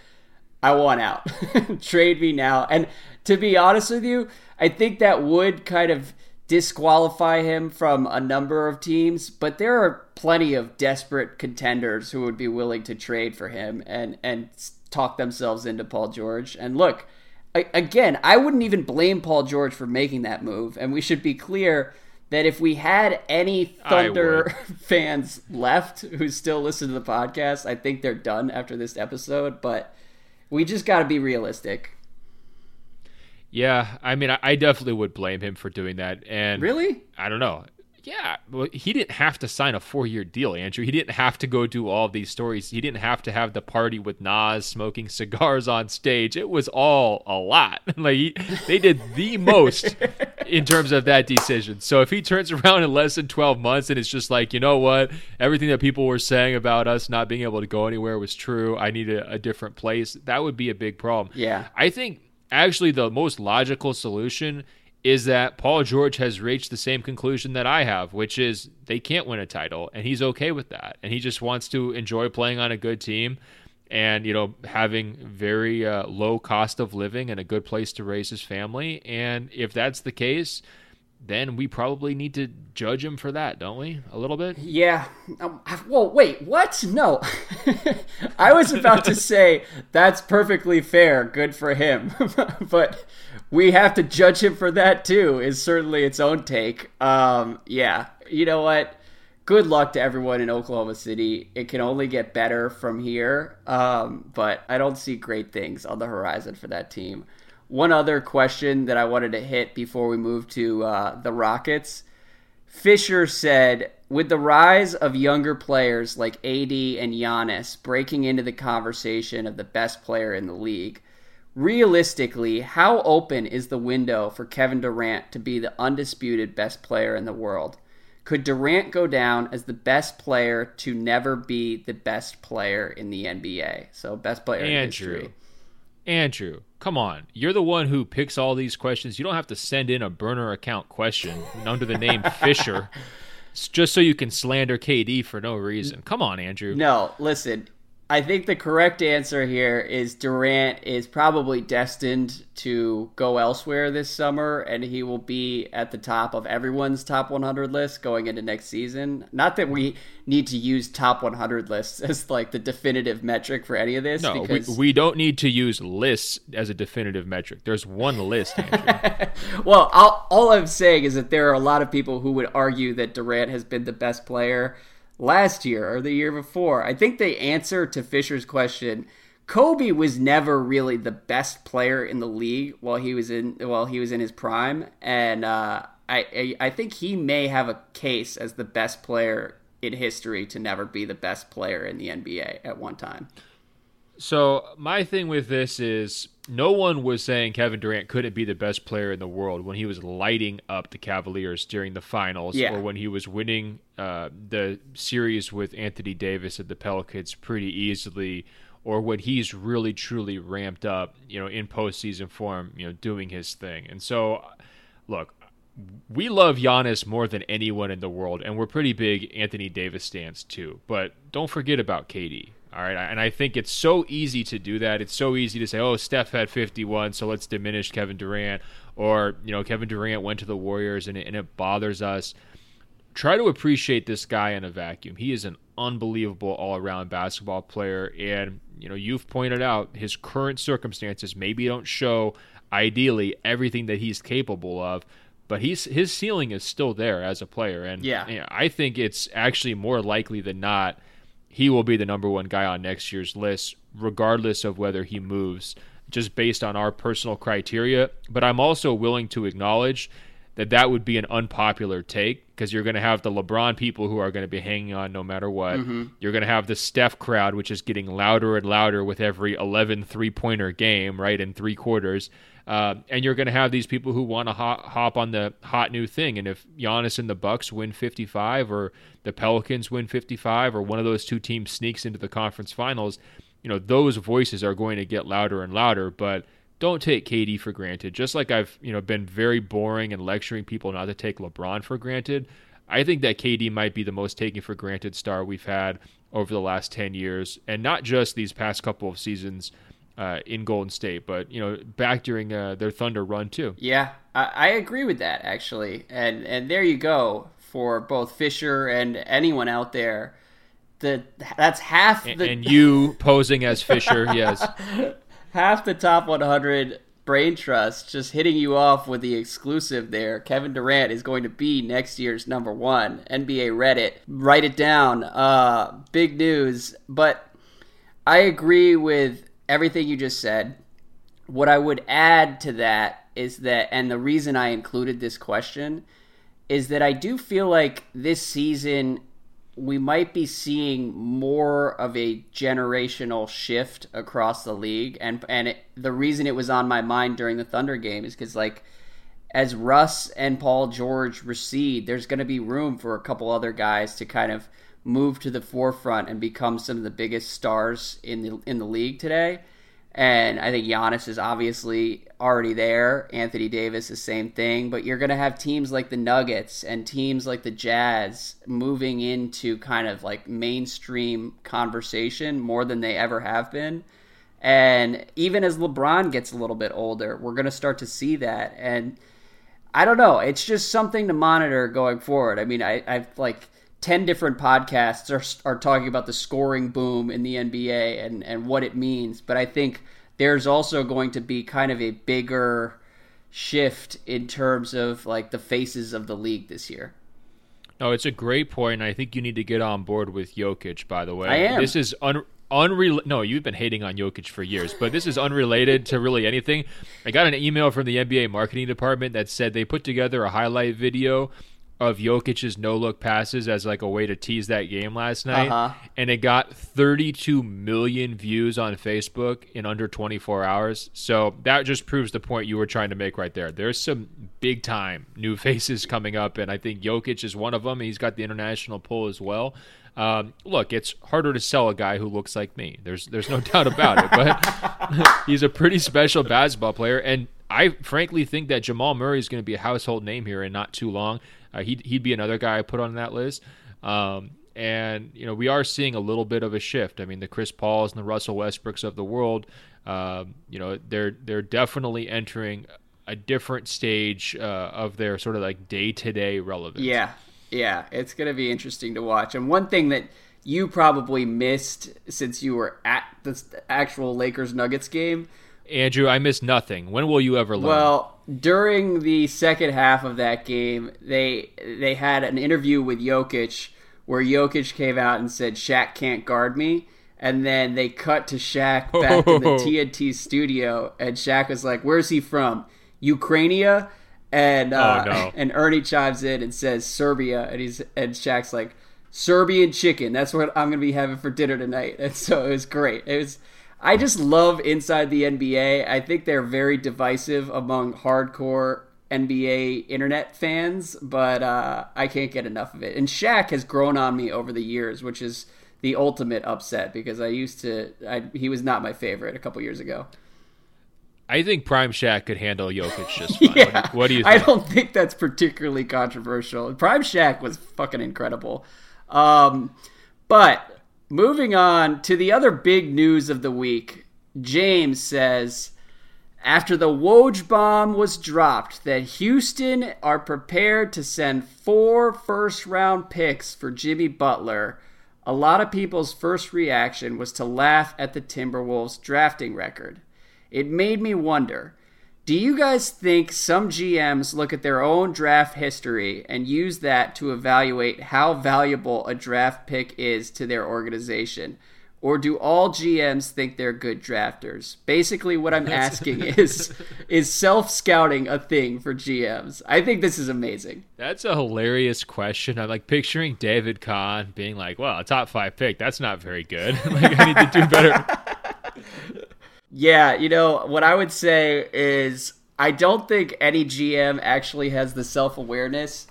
S1: I want out. Trade me now." And to be honest with you, I think that would kind of disqualify him from a number of teams, but there are plenty of desperate contenders who would be willing to trade for him and and talk themselves into Paul George. And look, I, again, I wouldn't even blame Paul George for making that move. And we should be clear that if we had any Thunder fans left who still listen to the podcast, I think they're done after this episode. But we just got to be realistic.
S2: Yeah, I mean, I definitely would blame him for doing that. And
S1: really,
S2: I don't know. Yeah, well, he didn't have to sign a four-year deal, Andrew. He didn't have to go do all these stories. He didn't have to have the party with Nas smoking cigars on stage. It was all a lot. like he, they did the most in terms of that decision. So if he turns around in less than 12 months and it's just like, you know what, everything that people were saying about us not being able to go anywhere was true. I need a, a different place. That would be a big problem.
S1: Yeah,
S2: I think actually the most logical solution is that Paul George has reached the same conclusion that I have, which is they can't win a title, and he's okay with that. And he just wants to enjoy playing on a good team and, you know, having very uh, low cost of living and a good place to raise his family. And if that's the case, then we probably need to judge him for that, don't we? A little bit?
S1: Yeah. Um, well, wait, what? No. I was about to say that's perfectly fair. Good for him. but we have to judge him for that too, is certainly its own take. Um, yeah. You know what? Good luck to everyone in Oklahoma City. It can only get better from here. Um, but I don't see great things on the horizon for that team. One other question that I wanted to hit before we move to uh, the Rockets. Fisher said, with the rise of younger players like AD and Giannis breaking into the conversation of the best player in the league, realistically, how open is the window for Kevin Durant to be the undisputed best player in the world? Could Durant go down as the best player to never be the best player in the NBA? So, best player Andrew, in history.
S2: Andrew, come on. You're the one who picks all these questions. You don't have to send in a burner account question under the name Fisher just so you can slander KD for no reason. Come on, Andrew.
S1: No, listen. I think the correct answer here is Durant is probably destined to go elsewhere this summer, and he will be at the top of everyone's top 100 list going into next season. Not that we need to use top 100 lists as like the definitive metric for any of this.
S2: No, because... we, we don't need to use lists as a definitive metric. There's one list,
S1: well, I'll, all I'm saying is that there are a lot of people who would argue that Durant has been the best player last year or the year before. I think the answer to Fisher's question, Kobe was never really the best player in the league while he was in while he was in his prime, and uh, I I think he may have a case as the best player in history to never be the best player in the NBA at one time.
S2: So my thing with this is no one was saying Kevin Durant couldn't be the best player in the world when he was lighting up the Cavaliers during the finals
S1: yeah.
S2: or when he was winning uh, the series with Anthony Davis at the Pelicans pretty easily or when he's really truly ramped up, you know, in postseason form, you know, doing his thing. And so look, we love Giannis more than anyone in the world, and we're pretty big Anthony Davis stands too. But don't forget about KD. All right, and I think it's so easy to do that. It's so easy to say, "Oh, Steph had 51, so let's diminish Kevin Durant," or you know, Kevin Durant went to the Warriors and it, and it bothers us. Try to appreciate this guy in a vacuum. He is an unbelievable all-around basketball player, and you know, you've pointed out his current circumstances maybe don't show ideally everything that he's capable of but he's his ceiling is still there as a player and
S1: yeah.
S2: You know, I think it's actually more likely than not he will be the number one guy on next year's list, regardless of whether he moves, just based on our personal criteria. But I'm also willing to acknowledge that that would be an unpopular take because you're going to have the LeBron people who are going to be hanging on no matter what. Mm-hmm. You're going to have the Steph crowd, which is getting louder and louder with every 11 three pointer game, right, in three quarters. Uh, and you're going to have these people who want to hop, hop on the hot new thing. And if Giannis and the Bucks win 55, or the Pelicans win 55, or one of those two teams sneaks into the conference finals, you know those voices are going to get louder and louder. But don't take KD for granted. Just like I've you know been very boring and lecturing people not to take LeBron for granted. I think that KD might be the most taken for granted star we've had over the last 10 years, and not just these past couple of seasons uh, in Golden State, but you know, back during uh, their Thunder run too.
S1: Yeah, I, I agree with that actually, and and there you go for both Fisher and anyone out there. The that's half the
S2: and, and you posing as Fisher, yes,
S1: half the top 100 brain trust just hitting you off with the exclusive there. Kevin Durant is going to be next year's number one. NBA Reddit, write it down. Uh, big news, but I agree with everything you just said. What I would add to that is that, and the reason I included this question is that I do feel like this season we might be seeing more of a generational shift across the league, and and it, the reason it was on my mind during the Thunder game is because like as Russ and Paul George recede, there's going to be room for a couple other guys to kind of move to the forefront and become some of the biggest stars in the in the league today. And I think Giannis is obviously already there. Anthony Davis, the same thing. But you're going to have teams like the Nuggets and teams like the Jazz moving into kind of like mainstream conversation more than they ever have been. And even as LeBron gets a little bit older, we're going to start to see that. And I don't know. It's just something to monitor going forward. I mean, I, I've like 10 different podcasts are, are talking about the scoring boom in the NBA and, and what it means. But I think there's also going to be kind of a bigger shift in terms of like the faces of the league this year.
S2: No, it's a great point. I think you need to get on board with Jokic, by the way.
S1: I am.
S2: This is un- unrelated. No, you've been hating on Jokic for years, but this is unrelated to really anything. I got an email from the NBA marketing department that said they put together a highlight video of Jokic's no look passes as like a way to tease that game last night, uh-huh. and it got 32 million views on Facebook in under 24 hours. So that just proves the point you were trying to make right there. There's some big time new faces coming up, and I think Jokic is one of them. He's got the international pull as well. Um, look, it's harder to sell a guy who looks like me. There's there's no doubt about it, but he's a pretty special basketball player, and I frankly think that Jamal Murray is going to be a household name here in not too long. Uh, he'd he'd be another guy I put on that list. Um, and you know we are seeing a little bit of a shift. I mean, the Chris Pauls and the Russell Westbrooks of the world, um, you know, they're they're definitely entering a different stage uh, of their sort of like day to day relevance.
S1: Yeah, yeah, it's going to be interesting to watch. And one thing that you probably missed since you were at the actual Lakers Nuggets game
S2: Andrew, I missed nothing. When will you ever learn?
S1: Well, during the second half of that game, they they had an interview with Jokic where Jokic came out and said Shaq can't guard me. And then they cut to Shaq back in the TNT studio, and Shaq was like, "Where's he from? Ukrainia?" And uh, oh, no. and Ernie chimes in and says Serbia, and he's and Shaq's like, "Serbian chicken. That's what I'm gonna be having for dinner tonight." And so it was great. It was I just love inside the NBA. I think they're very divisive among hardcore NBA internet fans, but uh, I can't get enough of it. And Shaq has grown on me over the years, which is the ultimate upset because I used to. I, he was not my favorite a couple years ago.
S2: I think Prime Shaq could handle Jokic just fine. yeah, what, do you,
S1: think? I don't think that's particularly controversial. Prime Shaq was fucking incredible. Um, but Moving on to the other big news of the week. James says after the Woj bomb was dropped that Houston are prepared to send four first round picks for Jimmy Butler. A lot of people's first reaction was to laugh at the Timberwolves drafting record. It made me wonder do you guys think some GMs look at their own draft history and use that to evaluate how valuable a draft pick is to their organization? or do all GMs think they're good drafters? Basically, what I'm asking is is self scouting a thing for GMs? I think this is amazing.
S2: That's a hilarious question. I'm like picturing David Kahn being like, "Well, a top five pick, that's not very good. like, I need to do better."
S1: yeah, you know what I would say is I don't think any GM actually has the self awareness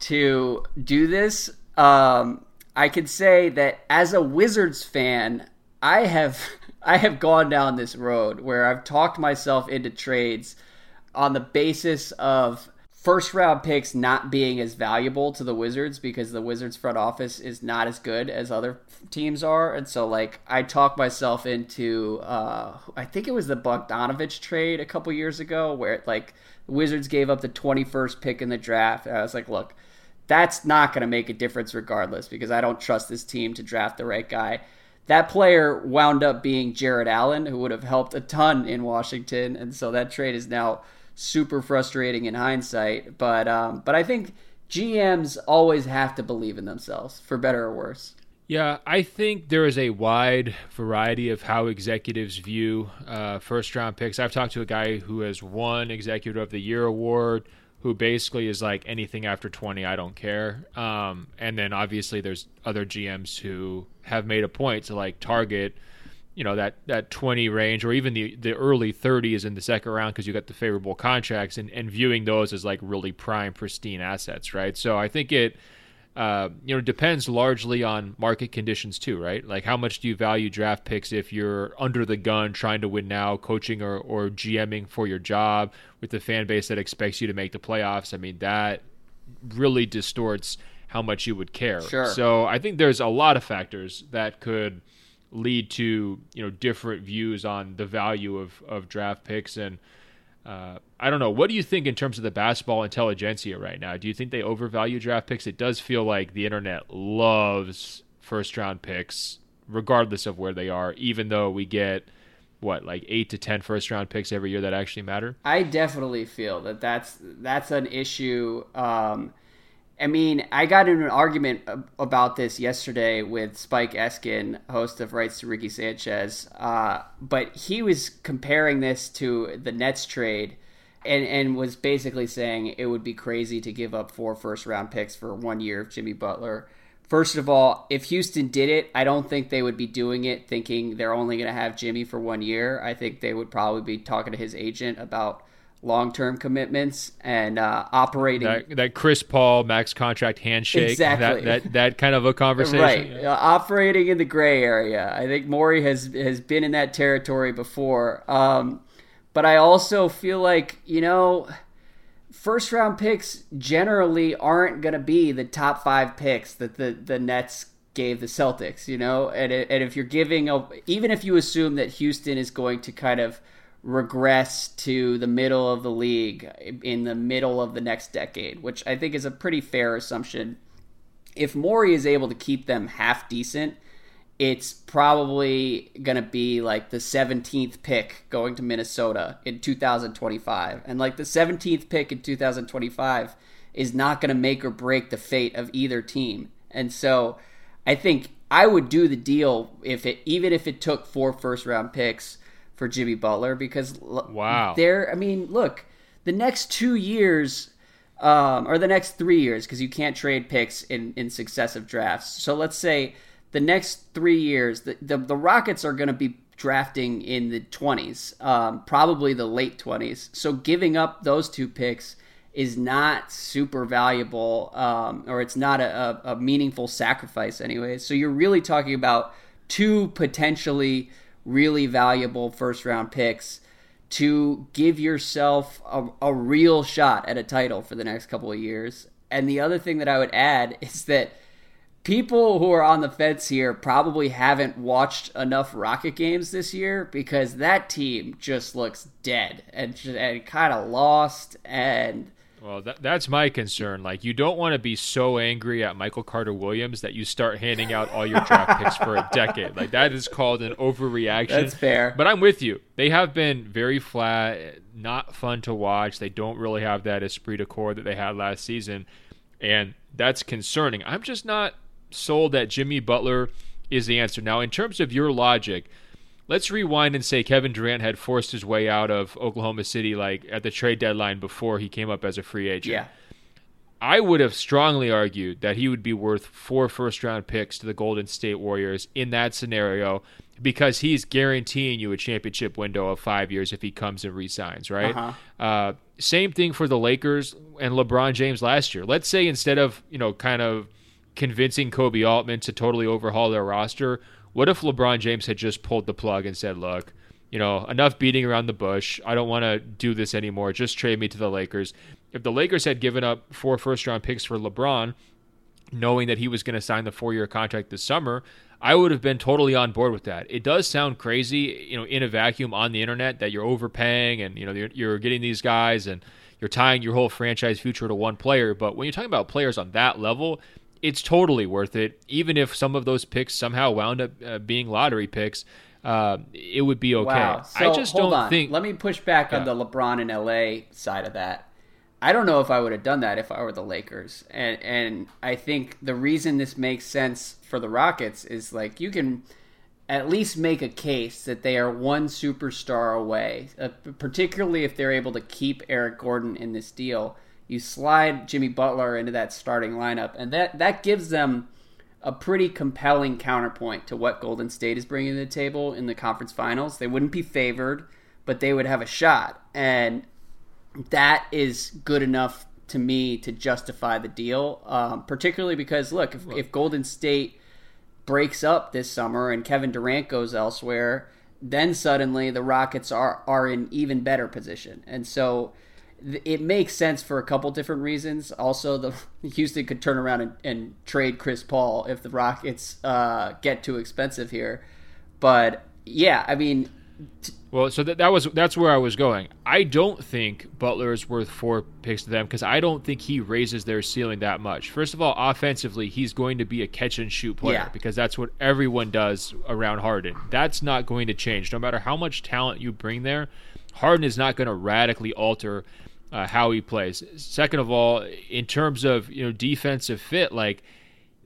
S1: to do this. Um, I can say that as a Wizards fan, I have I have gone down this road where I've talked myself into trades on the basis of first round picks not being as valuable to the Wizards because the Wizards front office is not as good as other teams are, and so like I talked myself into uh, I think it was the Bogdanovic trade a couple years ago where like Wizards gave up the 21st pick in the draft. And I was like, look, that's not going to make a difference regardless because I don't trust this team to draft the right guy. That player wound up being Jarrett Allen, who would have helped a ton in Washington, and so that trade is now super frustrating in hindsight. But um, but I think GMs always have to believe in themselves, for better or worse.
S2: Yeah, I think there is a wide variety of how executives view uh, first round picks. I've talked to a guy who has won Executive of the Year award who basically is like anything after 20 i don't care um, and then obviously there's other gms who have made a point to like target you know that that 20 range or even the the early 30s in the second round because you got the favorable contracts and and viewing those as like really prime pristine assets right so i think it uh, you know, depends largely on market conditions too, right? Like how much do you value draft picks if you're under the gun trying to win now, coaching or, or GMing for your job with the fan base that expects you to make the playoffs? I mean, that really distorts how much you would care.
S1: Sure.
S2: So I think there's a lot of factors that could lead to, you know, different views on the value of, of draft picks and uh, I don't know. What do you think in terms of the basketball intelligentsia right now? Do you think they overvalue draft picks? It does feel like the internet loves first round picks, regardless of where they are, even though we get what like eight to ten first round picks every year that actually matter.
S1: I definitely feel that that's that's an issue. Um, I mean, I got in an argument about this yesterday with Spike Eskin, host of Rights to Ricky Sanchez. Uh, but he was comparing this to the Nets trade and, and was basically saying it would be crazy to give up four first round picks for one year of Jimmy Butler. First of all, if Houston did it, I don't think they would be doing it thinking they're only going to have Jimmy for one year. I think they would probably be talking to his agent about long term commitments and uh, operating
S2: that, that, Chris Paul max contract handshake.
S1: Exactly.
S2: That, that, that kind of a conversation.
S1: Right. Yeah. Uh, operating in the gray area. I think Morey has has been in that territory before. Um, but I also feel like you know. First round picks generally aren't going to be the top five picks that the, the Nets gave the Celtics, you know? And, and if you're giving, a, even if you assume that Houston is going to kind of regress to the middle of the league in the middle of the next decade, which I think is a pretty fair assumption. If Morey is able to keep them half decent, it's probably going to be like the 17th pick going to Minnesota in 2025. And like the 17th pick in 2025 is not going to make or break the fate of either team. And so I think I would do the deal if it even if it took four first round picks for Jimmy Butler because
S2: wow,
S1: there. I mean, look, the next two years. Um, or the next three years, because you can't trade picks in, in successive drafts. So let's say the next three years, the, the, the Rockets are going to be drafting in the 20s, um, probably the late 20s. So giving up those two picks is not super valuable, um, or it's not a, a, a meaningful sacrifice, anyway. So you're really talking about two potentially really valuable first round picks to give yourself a, a, real shot at a title for the next couple of years. And the other thing that I would add is that people who are on the fence here probably haven't watched enough Rocket games this year because that team just looks dead and, and kind of lost and
S2: well, that, that's my concern. Like, you don't want to be so angry at Michael Carter Williams that you start handing out all your draft picks for a decade. Like, that is called an overreaction.
S1: That's fair.
S2: But I'm with you. They have been very flat, not fun to watch. They don't really have that esprit de corps that they had last season. And that's concerning. I'm just not sold that Jimmy Butler is the answer. Now, in terms of your logic, let's rewind and say Kevin Durant had forced his way out of Oklahoma City like at the trade deadline before he came up as a free agent.
S1: Yeah.
S2: I would have strongly argued that he would be worth four first round picks to the Golden State Warriors in that scenario because he's guaranteeing you a championship window of five years if he comes and resigns, right? Uh-huh. Uh, same thing for the Lakers and LeBron James last year. Let's say instead of, you know, kind of convincing Koby Altman to totally overhaul their roster, what if LeBron James had just pulled the plug and said, look, you know, enough beating around the bush. I don't want to do this anymore. Just trade me to the Lakers. If the Lakers had given up four first round picks for LeBron, knowing that he was going to sign the four year contract this summer, I would have been totally on board with that. It does sound crazy, you know, in a vacuum on the internet that you're overpaying and you know you're, you're getting these guys and you're tying your whole franchise future to one player. But when you're talking about players on that level, it's totally worth it. Even if some of those picks somehow wound up uh, being lottery picks, uh, it would be okay. Wow.
S1: So,
S2: I just
S1: don't
S2: on.
S1: think. Let me push back yeah. on the LeBron and LA side of that. I don't know if I would have done that if I were the Lakers. And and I think the reason this makes sense for the Rockets is like you can at least make a case that they are one superstar away, uh, particularly if they're able to keep Eric Gordon in this deal. You slide Jimmy Butler into that starting lineup, and that that gives them a pretty compelling counterpoint to what Golden State is bringing to the table in the conference finals. They wouldn't be favored, but they would have a shot. And that is good enough to me to justify the deal, um, particularly because, look, if, if Golden State breaks up this summer and Kevin Durant goes elsewhere, then suddenly the Rockets are, are in even better position. And so it makes sense for a couple different reasons. Also, the Houston could turn around and, and trade Chris Paul if the Rockets uh, get too expensive here. But yeah, I mean,
S2: t- well, so that, that was that's where I was going. I don't think Butler is worth four picks to them because I don't think he raises their ceiling that much. First of all, offensively, he's going to be a catch and shoot player yeah. because that's what everyone does around Harden. That's not going to change, no matter how much talent you bring there. Harden is not going to radically alter uh, how he plays. Second of all, in terms of you know defensive fit, like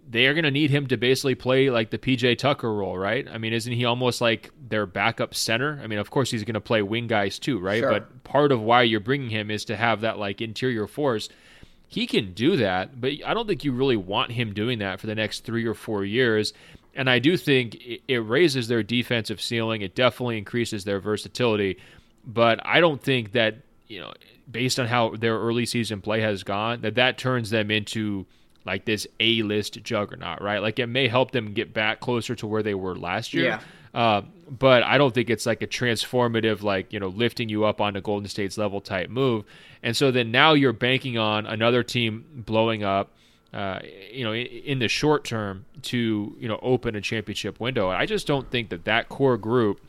S2: they are going to need him to basically play like the PJ Tucker role, right? I mean, isn't he almost like their backup center? I mean, of course he's going to play wing guys too, right? Sure. But part of why you're bringing him is to have that like interior force. He can do that, but I don't think you really want him doing that for the next three or four years. And I do think it raises their defensive ceiling. It definitely increases their versatility. But I don't think that you know based on how their early season play has gone, that that turns them into like this A list juggernaut, right? Like it may help them get back closer to where they were last year.
S1: Yeah.
S2: Uh, but I don't think it's like a transformative, like, you know, lifting you up onto Golden State's level type move. And so then now you're banking on another team blowing up, uh, you know, in, in the short term to, you know, open a championship window. I just don't think that that core group,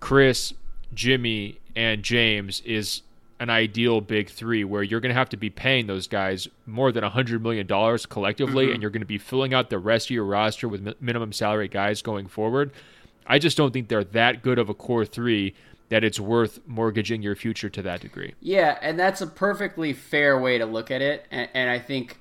S2: Chris, Jimmy, and James, is an ideal big three where you're going to have to be paying those guys more than $100 million collectively, mm-hmm. and you're going to be filling out the rest of your roster with minimum salary guys going forward. I just don't think they're that good of a core three that it's worth mortgaging your future to that degree.
S1: Yeah, and that's a perfectly fair way to look at it. And, and I think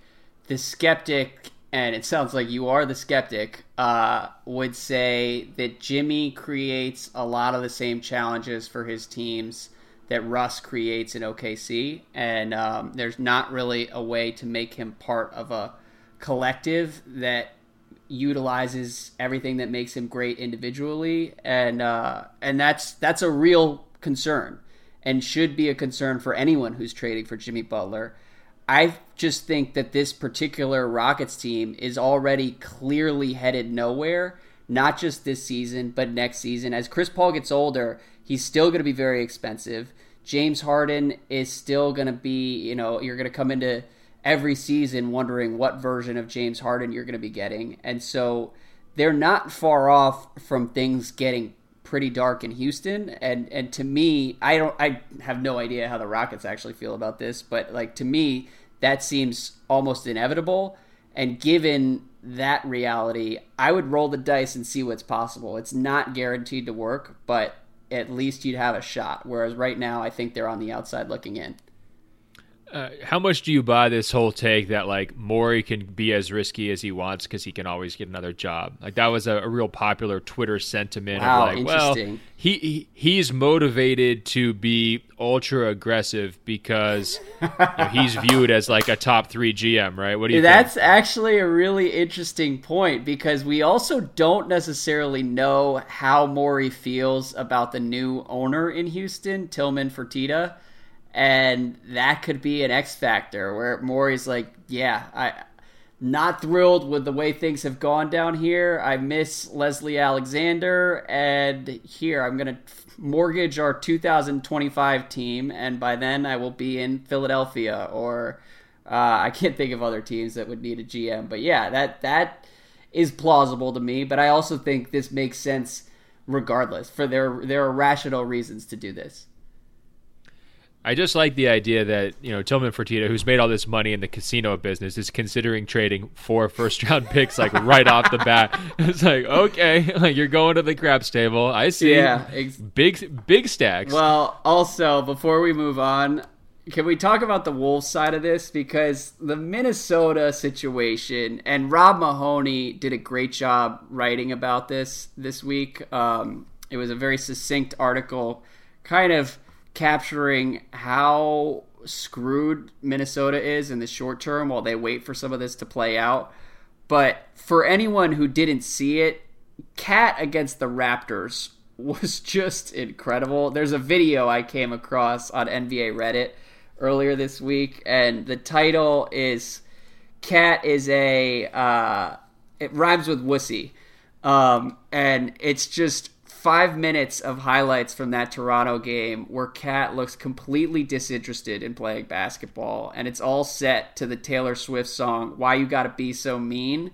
S1: the skeptic, and it sounds like you are the skeptic, uh, would say that Jimmy creates a lot of the same challenges for his teams that Russ creates in OKC, and um, there's not really a way to make him part of a collective that utilizes everything that makes him great individually, and uh, and that's that's a real concern, and should be a concern for anyone who's trading for Jimmy Butler. I just think that this particular Rockets team is already clearly headed nowhere, not just this season, but next season. As Chris Paul gets older, he's still going to be very expensive. James Harden is still going to be, you know, you're going to come into every season wondering what version of James Harden you're going to be getting. And so they're not far off from things getting pretty dark in Houston and and to me I don't I have no idea how the Rockets actually feel about this but like to me that seems almost inevitable and given that reality I would roll the dice and see what's possible it's not guaranteed to work but at least you'd have a shot. Whereas right now, I think they're on the outside looking in.
S2: Uh, how much do you buy this whole take that like Morey can be as risky as he wants because he can always get another job? Like that was a, a real popular Twitter sentiment.
S1: Wow,
S2: of like, well, he, he he's motivated to be ultra aggressive because you know, he's viewed as like a top three GM, right? What do you? Think?
S1: That's
S2: think?
S1: actually a really interesting point because we also don't necessarily know how Morey feels about the new owner in Houston, Tillman Fertitta and that could be an X factor where Morey's like, yeah, I not thrilled with the way things have gone down here. I miss Leslie Alexander, and here I'm gonna mortgage our 2025 team, and by then I will be in Philadelphia or uh, I can't think of other teams that would need a GM. But yeah, that that is plausible to me. But I also think this makes sense regardless. For there there are rational reasons to do this.
S2: I just like the idea that you know Tillman Fertitta, who's made all this money in the casino business, is considering trading four first round picks like right off the bat. It's like okay, like you're going to the craps table. I see.
S1: Yeah, ex-
S2: big big stacks.
S1: Well, also before we move on, can we talk about the Wolves side of this because the Minnesota situation and Rob Mahoney did a great job writing about this this week. Um, it was a very succinct article, kind of capturing how screwed Minnesota is in the short term while they wait for some of this to play out. But for anyone who didn't see it, KAT against the Raptors was just incredible. There's a video I came across on NBA Reddit earlier this week, and the title is KAT is a." Uh, it rhymes with wussy, um, and it's just five minutes of highlights from that Toronto game where KAT looks completely disinterested in playing basketball, and it's all set to the Taylor Swift song "Why You Gotta Be So Mean,"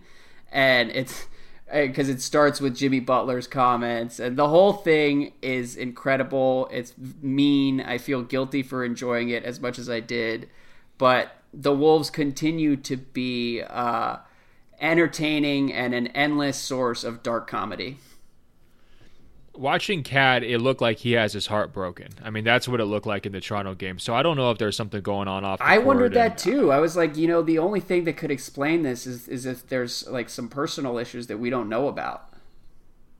S1: and it's because it starts with Jimmy Butler's comments, and the whole thing is incredible. It's mean. I feel guilty for enjoying it as much as I did, but the Wolves continue to be uh, entertaining and an endless source of dark comedy
S2: watching KAT, it looked like he has his heart broken. I mean, that's what it looked like in the Toronto game. So I don't know if there's something going on off.
S1: I wondered that too. I was like, you know, the only thing that could explain this is is if there's like some personal issues that we don't know about.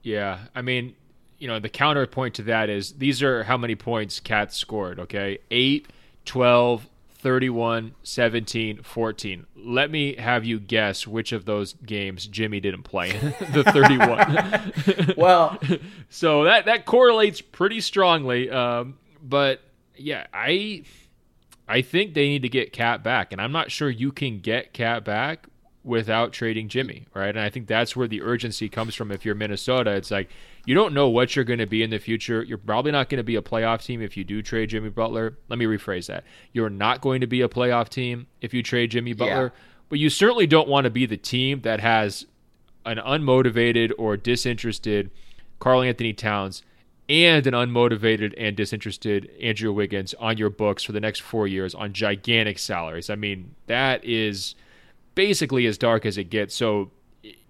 S2: Yeah, I mean, you know, the counterpoint to that is these are how many points KAT scored. Okay, eight, 12, 31, 17, 14. Let me have you guess which of those games Jimmy didn't play the 31.
S1: well,
S2: so that that correlates pretty strongly. Um, but yeah, I I think they need to get KAT back, and I'm not sure you can get KAT back without trading Jimmy, right? And I think that's where the urgency comes from. If you're Minnesota, it's like you don't know what you're going to be in the future. You're probably not going to be a playoff team if you do trade Jimmy Butler. Let me rephrase that. You're not going to be a playoff team if you trade Jimmy Butler, yeah. but you certainly don't want to be the team that has an unmotivated or disinterested Karl-Anthony Towns and an unmotivated and disinterested Andrew Wiggins on your books for the next 4 years on gigantic salaries. I mean, that is basically as dark as it gets. So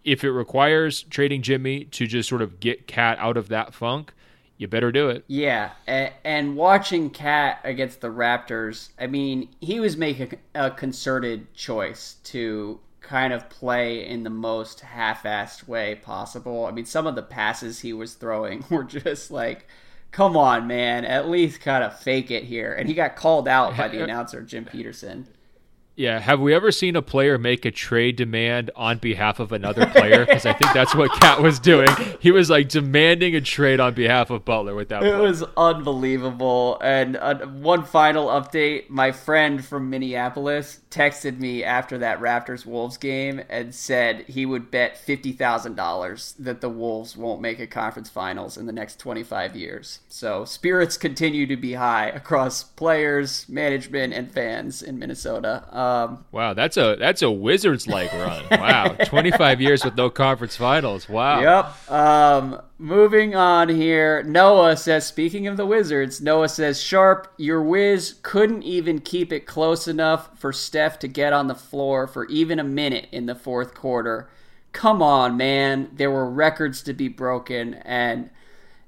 S2: if it requires trading Jimmy to just sort of get KAT out of that funk, you better do it.
S1: Yeah, and, watching KAT against the Raptors, I mean, he was making a concerted choice to kind of play in the most half-assed way possible. I mean, some of the passes he was throwing were just like, "Come on, man, at least kind of fake it here." And he got called out by the announcer Jim Petersen.
S2: Yeah, have we ever seen a player make a trade demand on behalf of another player? Because I think that's what KAT was doing. He was like demanding a trade on behalf of Butler with that.
S1: It was unbelievable. And uh, one final update: my friend from Minneapolis texted me after that Raptors Wolves game and said he would bet fifty thousand dollars that the Wolves won't make a conference finals in the next twenty five years. So spirits continue to be high across players, management, and fans in Minnesota. Um,
S2: wow, that's a that's a Wizards like run. Wow, twenty five years with no conference finals. Wow.
S1: Yep. Um, moving on here, Noah says. Speaking of the Wizards, Noah says, "Sharp, your Wiz couldn't even keep it close enough for Steph to get on the floor for even a minute in the fourth quarter. Come on, man. There were records to be broken and."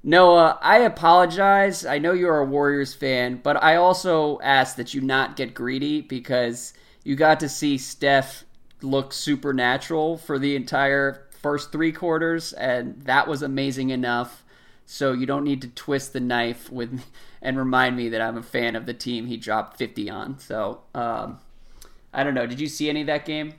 S1: Noah, I apologize. I know you're a Warriors fan, but I also ask that you not get greedy because you got to see Steph look supernatural for the entire first three quarters, and that was amazing enough. So you don't need to twist the knife with and remind me that I'm a fan of the team he dropped 50 on. So um, I don't know. Did you see any of that game?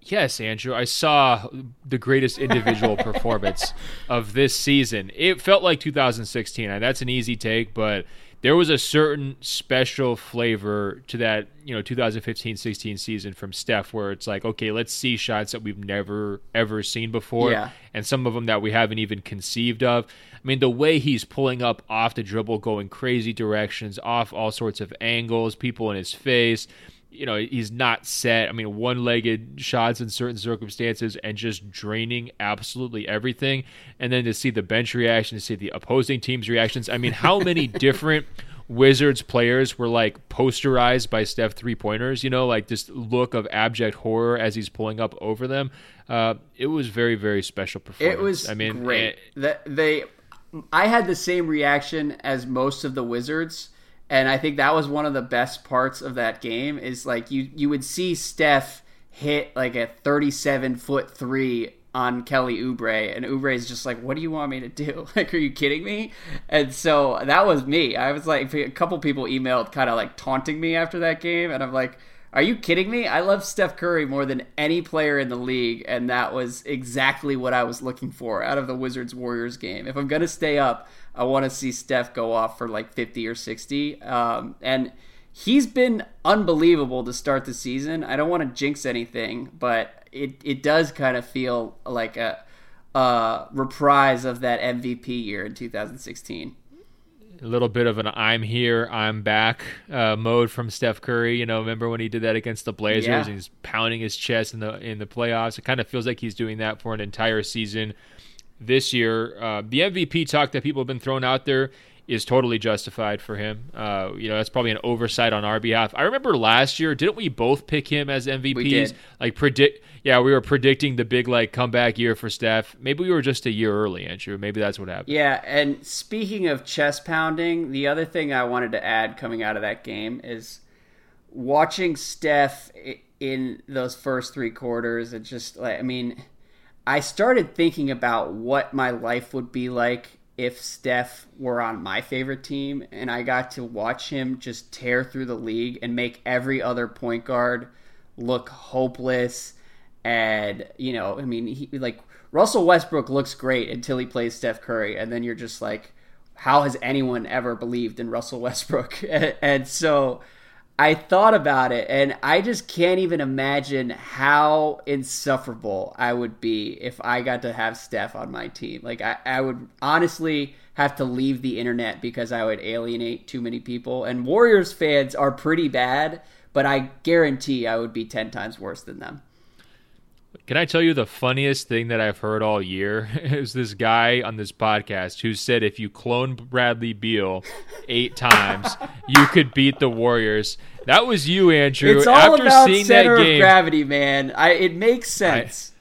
S2: Yes, Andrew, I saw the greatest individual performance of this season. It felt like 2016. That's an easy take, but there was a certain special flavor to that, you know, 2015-16 season from Steph where it's like, okay, let's see shots that we've never ever seen before
S1: yeah.
S2: and some of them that we haven't even conceived of. I mean, the way he's pulling up off the dribble, going crazy directions, off all sorts of angles, people in his face, you know, he's not set. I mean, one legged shots in certain circumstances and just draining absolutely everything. And then to see the bench reaction, to see the opposing team's reactions. I mean, how many different Wizards players were like posterized by Steph three pointers, you know, like this look of abject horror as he's pulling up over them. Uh, it was very, very special performance.
S1: It was
S2: I mean,
S1: great. It, they, I had the same reaction as most of the Wizards and I think that was one of the best parts of that game is like you you would see Steph hit like a 37 foot three on Kelly Oubre, and Oubre is just like, "What do you want me to do? Like, are you kidding me?" And so that was me. I was like, a couple people emailed, kind of like taunting me after that game, and I'm like, "Are you kidding me? I love Steph Curry more than any player in the league, and that was exactly what I was looking for out of the Wizards Warriors game. If I'm gonna stay up, I want to see Steph go off for like 50 or 60. Um, and he's been unbelievable to start the season. I don't want to jinx anything, but it, it does kind of feel like a, a reprise of that MVP year in 2016
S2: a little bit of an "I'm here, I'm back" uh, mode from Steph Curry. You know, remember when he did that against the Blazers? Yeah. He's pounding his chest in the in the playoffs. It kind of feels like he's doing that for an entire season this year. Uh, the MVP talk that people have been throwing out there is totally justified for him. Uh, you know, that's probably an oversight on our behalf. I remember last year, didn't we both pick him as MVPs? Like predict, yeah, we were predicting the big like comeback year for Steph. Maybe we were just a year early, Andrew. Maybe that's what happened.
S1: Yeah, and speaking of chest pounding, the other thing I wanted to add coming out of that game is watching Steph in those first three quarters. It just like I mean I started thinking about what my life would be like if Steph were on my favorite team and I got to watch him just tear through the league and make every other point guard look hopeless and you know, I mean, he like Russell Westbrook looks great until he plays Steph Curry and then you're just like how has anyone ever believed in Russell Westbrook? and, and so I thought about it and I just can't even imagine how insufferable I would be if I got to have Steph on my team. Like, I, I would honestly have to leave the internet because I would alienate too many people. And Warriors fans are pretty bad, but I guarantee I would be 10 times worse than them.
S2: Can I tell you the funniest thing that I've heard all year? is this guy on this podcast who said if you clone Bradley Beal eight times, you could beat the Warriors. That was you, Andrew.
S1: It's all After about seeing center that game, of gravity, man. I, it makes sense.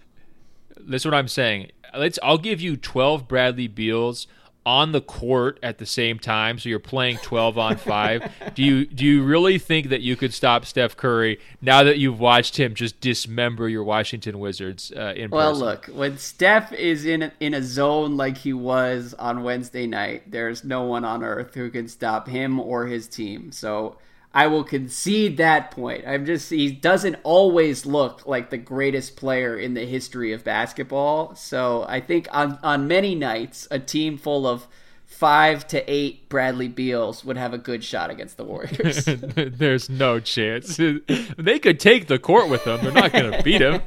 S2: I, that's what I'm saying. Let's. I'll give you 12 Bradley Beals on the court at the same time, so you're playing 12 on 5. do you do you really think that you could stop Steph Curry now that you've watched him just dismember your Washington Wizards uh, in
S1: Well,
S2: person?
S1: look, when Steph is in a, in a zone like he was on Wednesday night, there's no one on earth who can stop him or his team. So I will concede that point. I'm just he doesn't always look like the greatest player in the history of basketball. So I think on on many nights a team full of five to eight Bradley Beals would have a good shot against the Warriors.
S2: There's no chance. They could take the court with them. They're not going to beat him.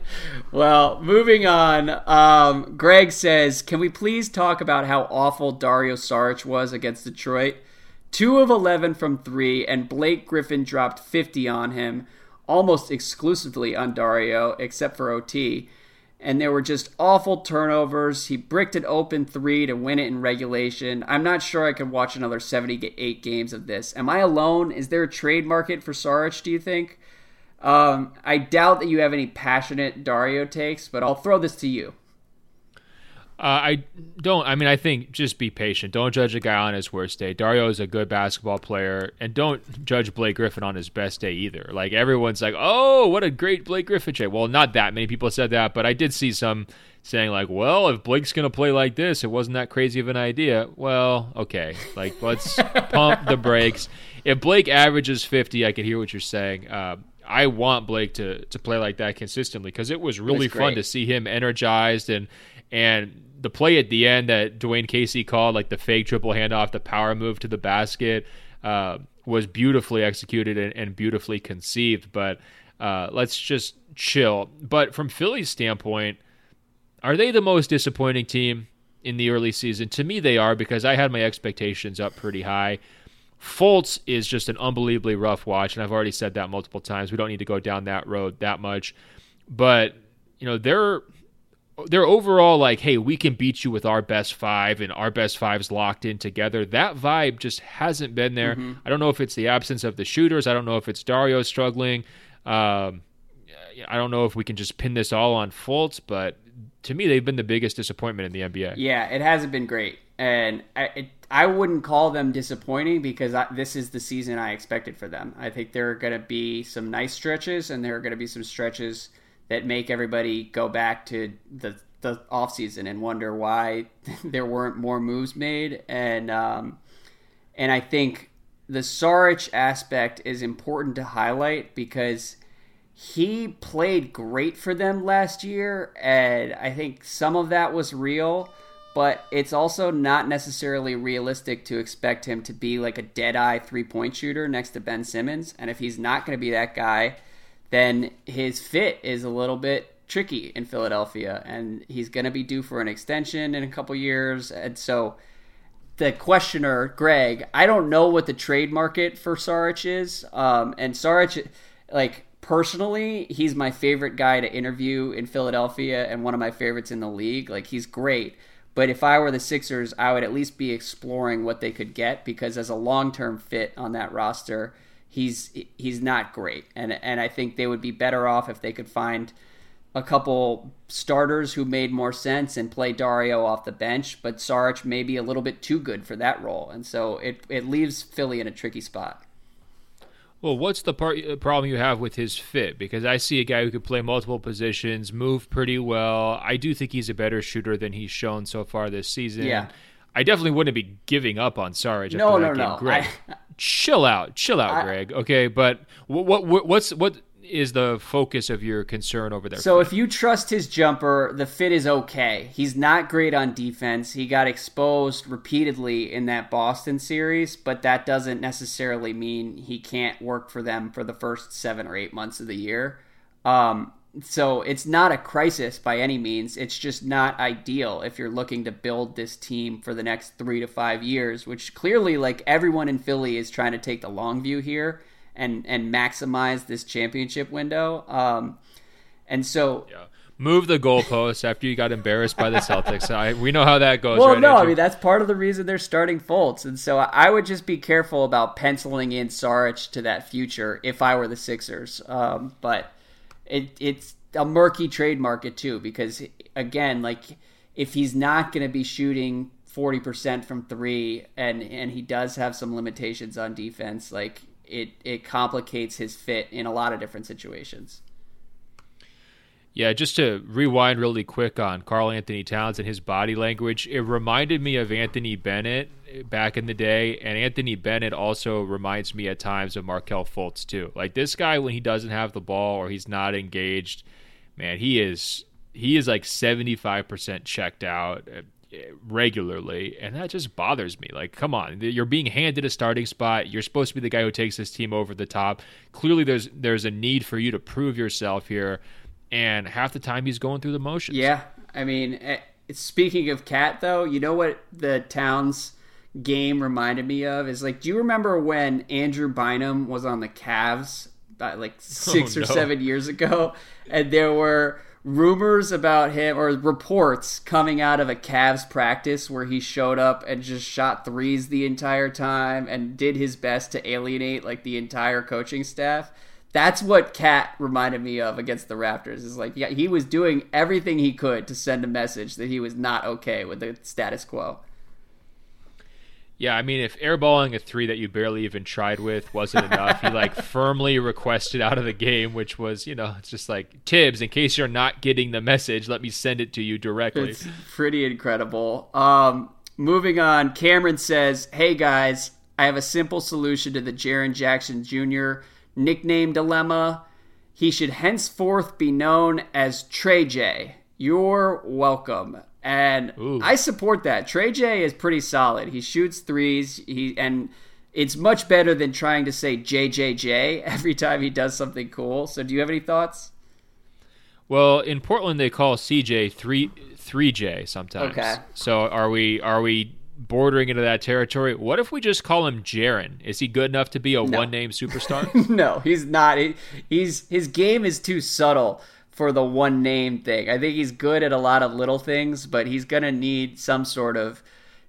S1: well, moving on. Um, Greg says, "Can we please talk about how awful Dario Saric was against Detroit?" 2 of 11 from 3, and Blake Griffin dropped 50 on him, almost exclusively on Dario, except for OT. And there were just awful turnovers. He bricked an open three to win it in regulation. I'm not sure I could watch another 78 games of this. Am I alone? Is there a trade market for Saric, do you think? Um, I doubt that you have any passionate Dario takes, but I'll throw this to you.
S2: Uh, I don't. I mean, I think just be patient. Don't judge a guy on his worst day. Dario is a good basketball player, and don't judge Blake Griffin on his best day either. Like everyone's like, "Oh, what a great Blake Griffin day." Well, not that many people said that, but I did see some saying like, "Well, if Blake's gonna play like this, it wasn't that crazy of an idea." Well, okay, like let's pump the brakes. If Blake averages fifty, I can hear what you're saying. Uh, I want Blake to to play like that consistently because it was really fun to see him energized and and the play at the end that Dwane Casey called, like the fake triple handoff, the power move to the basket, uh, was beautifully executed and, and beautifully conceived. But uh, let's just chill. But from Philly's standpoint, are they the most disappointing team in the early season? To me, they are because I had my expectations up pretty high. Fultz is just an unbelievably rough watch, and I've already said that multiple times. We don't need to go down that road that much. But, you know, they're they're overall like, hey, we can beat you with our best five and our best fives locked in together. That vibe just hasn't been there. Mm-hmm. I don't know if it's the absence of the shooters. I don't know if it's Dario struggling. Um, I don't know if we can just pin this all on Fultz, but to me, they've been the biggest disappointment in the NBA.
S1: Yeah, it hasn't been great, and I it, I wouldn't call them disappointing because I, this is the season I expected for them. I think there are going to be some nice stretches, and there are going to be some stretches that make everybody go back to the the offseason and wonder why there weren't more moves made. And um, and I think the Saric aspect is important to highlight because he played great for them last year and I think some of that was real but it's also not necessarily realistic to expect him to be like a dead eye three point shooter next to Ben Simmons. And if he's not going to be that guy then his fit is a little bit tricky in Philadelphia, and he's going to be due for an extension in a couple years. And so, the questioner, Greg, I don't know what the trade market for Saric is. Um, and Saric, like personally, he's my favorite guy to interview in Philadelphia, and one of my favorites in the league. Like he's great. But if I were the Sixers, I would at least be exploring what they could get because as a long term fit on that roster, he's he's not great, and and I think they would be better off if they could find a couple starters who made more sense and play Dario off the bench. But Saric may be a little bit too good for that role, and so it it leaves Philly in a tricky spot.
S2: Well, what's the part, uh, problem you have with his fit? Because I see a guy who could play multiple positions, move pretty well. I do think he's a better shooter than he's shown so far this season.
S1: Yeah.
S2: I definitely wouldn't be giving up on Saric.
S1: No,
S2: no,
S1: no.
S2: I, chill out, chill out, I, Greg. Okay, but what, what what's what is the focus of your concern over there?
S1: So if you trust his jumper, the fit is okay. He's not great on defense. He got exposed repeatedly in that Boston series, but that doesn't necessarily mean he can't work for them for the first seven or eight months of the year. Um, so it's not a crisis by any means. It's just not ideal if you're looking to build this team for the next three to five years, which clearly, like everyone in Philly, is trying to take the long view here and and maximize this championship window. Um, and so.
S2: Yeah. Move the goalposts after you got embarrassed by the Celtics. I, we know how that goes.
S1: Well,
S2: right,
S1: no,
S2: Andrew?
S1: I mean that's part of the reason they're starting Fultz, and so I would just be careful about penciling in Saric to that future if I were the Sixers. Um, but it it's a murky trade market too because again, like if he's not going to be shooting 40% from 3 and and he does have some limitations on defense, like it it complicates his fit in a lot of different situations.
S2: Yeah, just to rewind really quick on Karl-Anthony Towns and his body language, it reminded me of Anthony Bennett back in the day, and Anthony Bennett also reminds me at times of Markelle Fultz too. Like this guy, when he doesn't have the ball or he's not engaged, man, he is he is like seventy five percent checked out uh, regularly, and that just bothers me. Like, come on, you're being handed a starting spot. You're supposed to be the guy who takes this team over the top. Clearly, there's there's a need for you to prove yourself here and half the time he's going through the motions.
S1: Yeah, I mean, eh, speaking of KAT, though, you know what the Towns game reminded me of is like, do you remember when Andrew Bynum was on the Cavs about like oh, six oh, or seven years ago, and there were rumors about him or reports coming out of a Cavs practice where he showed up and just shot threes the entire time and did his best to alienate like the entire coaching staff That's what KAT reminded me of against the Raptors. Is like, yeah, he was doing everything he could to send a message that he was not okay with the status quo.
S2: Yeah, I mean, if airballing a three that you barely even tried with wasn't enough, he like firmly requested out of the game, which was, you know, it's just like Thibs. In case you're not getting the message, let me send it to you directly.
S1: It's pretty incredible. Um, moving on, Cameron says, "Hey guys, I have a simple solution to the Jaren Jackson Jr. nickname dilemma. He should henceforth be known as Trey J. You're welcome." And Ooh. I support that. Trey J is pretty solid. He shoots threes. He and it's much better than trying to say JJJ every time he does something cool. So, do you have any thoughts?
S2: Well, in Portland they call CJ three three J sometimes. Okay. So are we are we bordering into that territory? What if we just call him Jaren? Is he good enough to be a no. one name superstar?
S1: no, he's not. He, he's his game is too subtle for the one name thing. I think he's good at a lot of little things, but he's going to need some sort of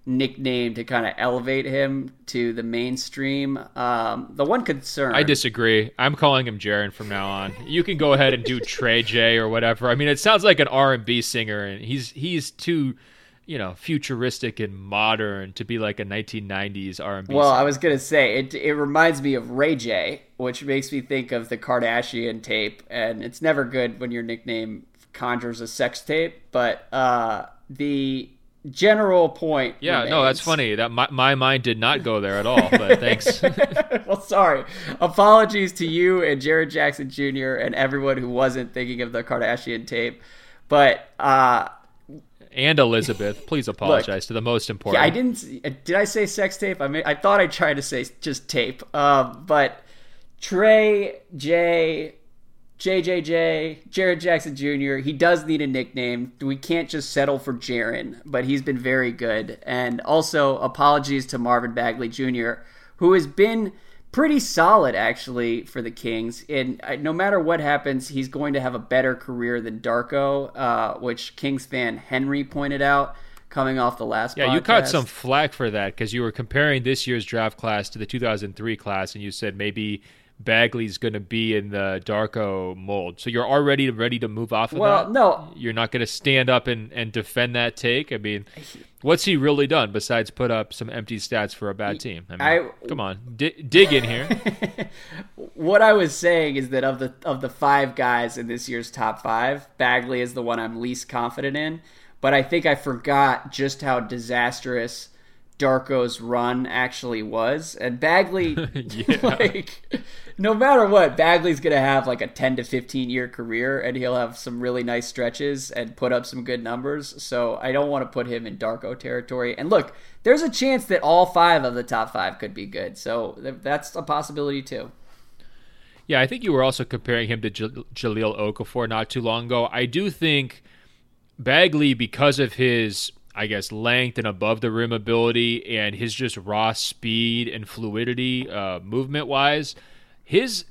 S1: nickname to kind of elevate him to the mainstream. Um, the one concern
S2: I disagree. I'm calling him Jaren from now on. You can go ahead and do Trey J or whatever. I mean, it sounds like an R&B singer and he's he's too you know futuristic and modern to be like a 1990s R&B.
S1: Well, I was gonna say it. It reminds me of Ray J, which makes me think of the Kardashian tape, and it's never good when your nickname conjures a sex tape. But uh, the general point.
S2: Yeah,
S1: remains.
S2: no, that's funny. That my, my mind did not go there at all. But thanks.
S1: well, sorry. Apologies to you and Jared Jackson Jr. and everyone who wasn't thinking of the Kardashian tape. But uh,
S2: and Elizabeth. Please apologize Look, to the most important.
S1: Yeah, I didn't. Did I say sex tape? I mean, I thought I tried to say just tape. Uh, but Trey J. JJJ, Jared Jackson Jr., he does need a nickname. We can't just settle for Jaren, but he's been very good. And also, apologies to Marvin Bagley Jr., who has been pretty solid actually for the Kings. And no matter what happens, he's going to have a better career than Darko, uh, which Kings fan Henry pointed out coming off the last.
S2: Yeah,
S1: podcast.
S2: you caught some flack for that because you were comparing this year's draft class to the 2003 class, and you said maybe Bagley's going to be in the Darko mold. So you're already ready to move off of
S1: well,
S2: that?
S1: Well,
S2: no. You're not going to stand up and, and defend that take? I mean, what's he really done besides put up some empty stats for a bad team? I mean, I, come on, D- dig in here.
S1: what I was saying is that of the of the five guys in this year's top five, Bagley is the one I'm least confident in. But I think I forgot just how disastrous Darko's run actually was. And Bagley, like, no matter what, Bagley's going to have like a 10 to 15 year career and he'll have some really nice stretches and put up some good numbers. So I don't want to put him in Darko territory. And look, there's a chance that all five of the top five could be good. So that's a possibility too.
S2: Yeah, I think you were also comparing him to J- Jahlil Okafor not too long ago. I do think Bagley, because of his I guess, length and above the rim ability and his just raw speed and fluidity, uh, movement wise, his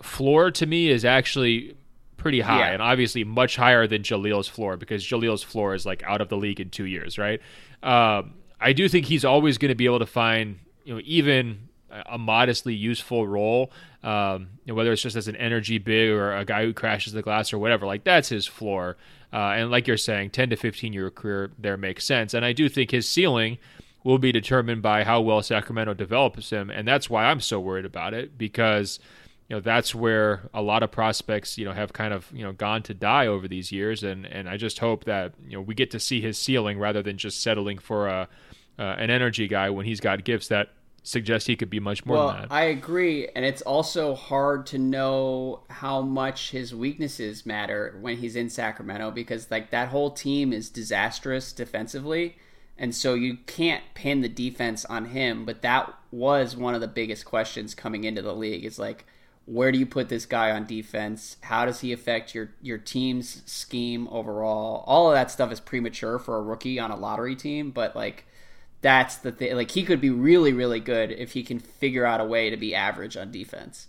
S2: floor to me is actually pretty high yeah. and obviously much higher than Jahlil's floor because Jahlil's floor is like out of the league in two years, right? Um, I do think he's always going to be able to find, you know, even a modestly useful role, um, whether it's just as an energy big or a guy who crashes the glass or whatever. Like that's his floor. Uh, and like you're saying, 10 to 15 year career there makes sense. And I do think his ceiling will be determined by how well Sacramento develops him. And that's why I'm so worried about it because, you know, that's where a lot of prospects, you know, have kind of, you know, gone to die over these years. And, and I just hope that, you know, we get to see his ceiling rather than just settling for a, uh, an energy guy when he's got gifts that suggest he could be much more
S1: well,
S2: than that.
S1: I agree, and it's also hard to know how much his weaknesses matter when he's in Sacramento because like that whole team is disastrous defensively, and so you can't pin the defense on him. But that was one of the biggest questions coming into the league. Is like, where do you put this guy on defense? How does he affect your your team's scheme overall? All of that stuff is premature for a rookie on a lottery team, but like that's the thing. Like he could be really, really good if he can figure out a way to be average on defense.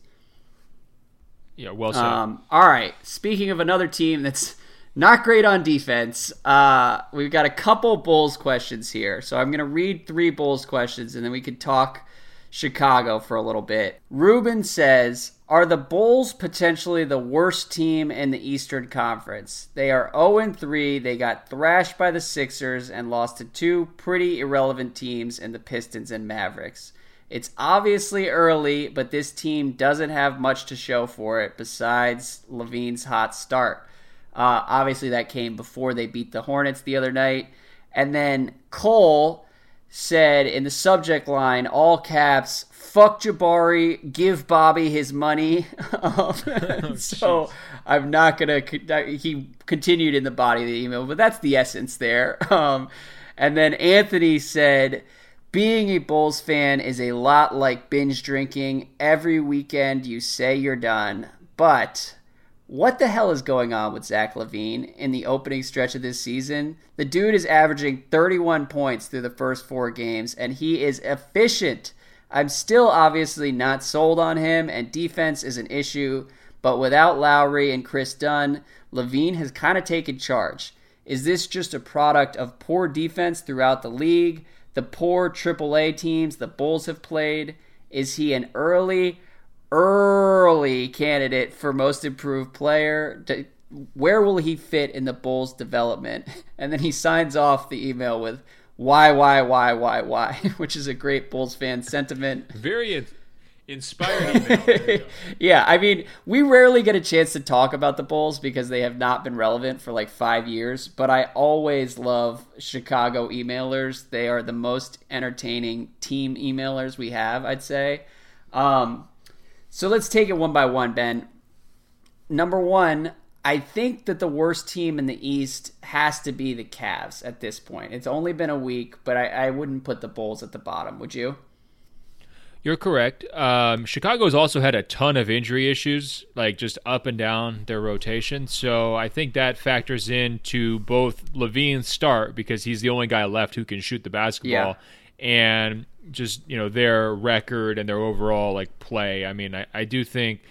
S2: Yeah, well said. Um,
S1: all right. Speaking of another team that's not great on defense, uh, we've got a couple Bulls questions here. So I'm going to read three Bulls questions and then we could talk Chicago for a little bit. Ruben says, Are the Bulls potentially the worst team in the Eastern Conference? They are 0 3. They got thrashed by the Sixers and lost to two pretty irrelevant teams in the Pistons and Mavericks. It's obviously early, but this team doesn't have much to show for it besides LaVine's hot start. Uh, obviously, that came before they beat the Hornets the other night. And then Cole said in the subject line, all caps, fuck Jabari, give Bobby his money. um, oh, so I'm not going to. He continued in the body of the email, but that's the essence there. Um, and then Anthony said, being a Bulls fan is a lot like binge drinking. Every weekend you say you're done, but what the hell is going on with Zach LaVine in the opening stretch of this season? The dude is averaging 31 points through the first four games, and he is efficient. I'm still obviously not sold on him, and defense is an issue, but without Lauri and Kris Dunn, LaVine has kind of taken charge. Is this just a product of poor defense throughout the league, the poor AAA teams the Bulls have played? Is he an early early candidate for most improved player. Where will he fit in the Bulls' development? And then he signs off the email with why, why, why, why, why, which is a great Bulls fan sentiment.
S2: Very inspired
S1: yeah, I mean, we rarely get a chance to talk about the Bulls because they have not been relevant for like five years, but I always love Chicago emailers. They are the most entertaining team emailers we have, I'd say. Um, so let's take it one by one, Ben. Number one, I think that the worst team in the East has to be the Cavs at this point. It's only been a week, but I, I wouldn't put the Bulls at the bottom, would you?
S2: You're correct. Um, Chicago's also had a ton of injury issues, like just up and down their rotation. So I think that factors into both LaVine's start because he's the only guy left who can shoot the basketball, yeah. and just you know their record and their overall like play. I mean, I, I do think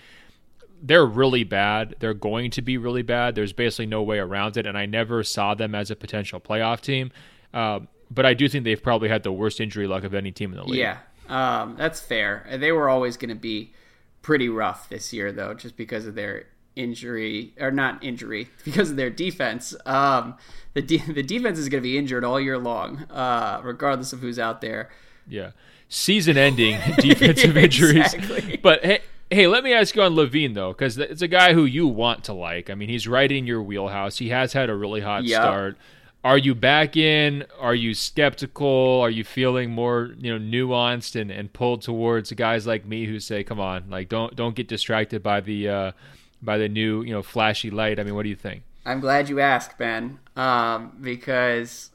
S2: they're really bad. They're going to be really bad. There's basically no way around it. And I never saw them as a potential playoff team. Uh, but I do think they've probably had the worst injury luck of any team in the league.
S1: Yeah, um, that's fair. They were always going to be pretty rough this year, though, just because of their injury or not injury because of their defense. Um, the de- the defense is going to be injured all year long, uh, regardless of who's out there.
S2: Yeah. Season ending defensive injuries. But hey, hey, let me ask you on LaVine though, because it's a guy who you want to like. I mean, he's right in your wheelhouse. He has had a really hot yep. start. Are you back in? Are you skeptical? Are you feeling more, you know, nuanced and, and pulled towards guys like me who say, "Come on, like don't don't get distracted by the uh, by the new, you know, flashy light"? I mean, what do you think?
S1: I'm glad you asked, Ben, um, because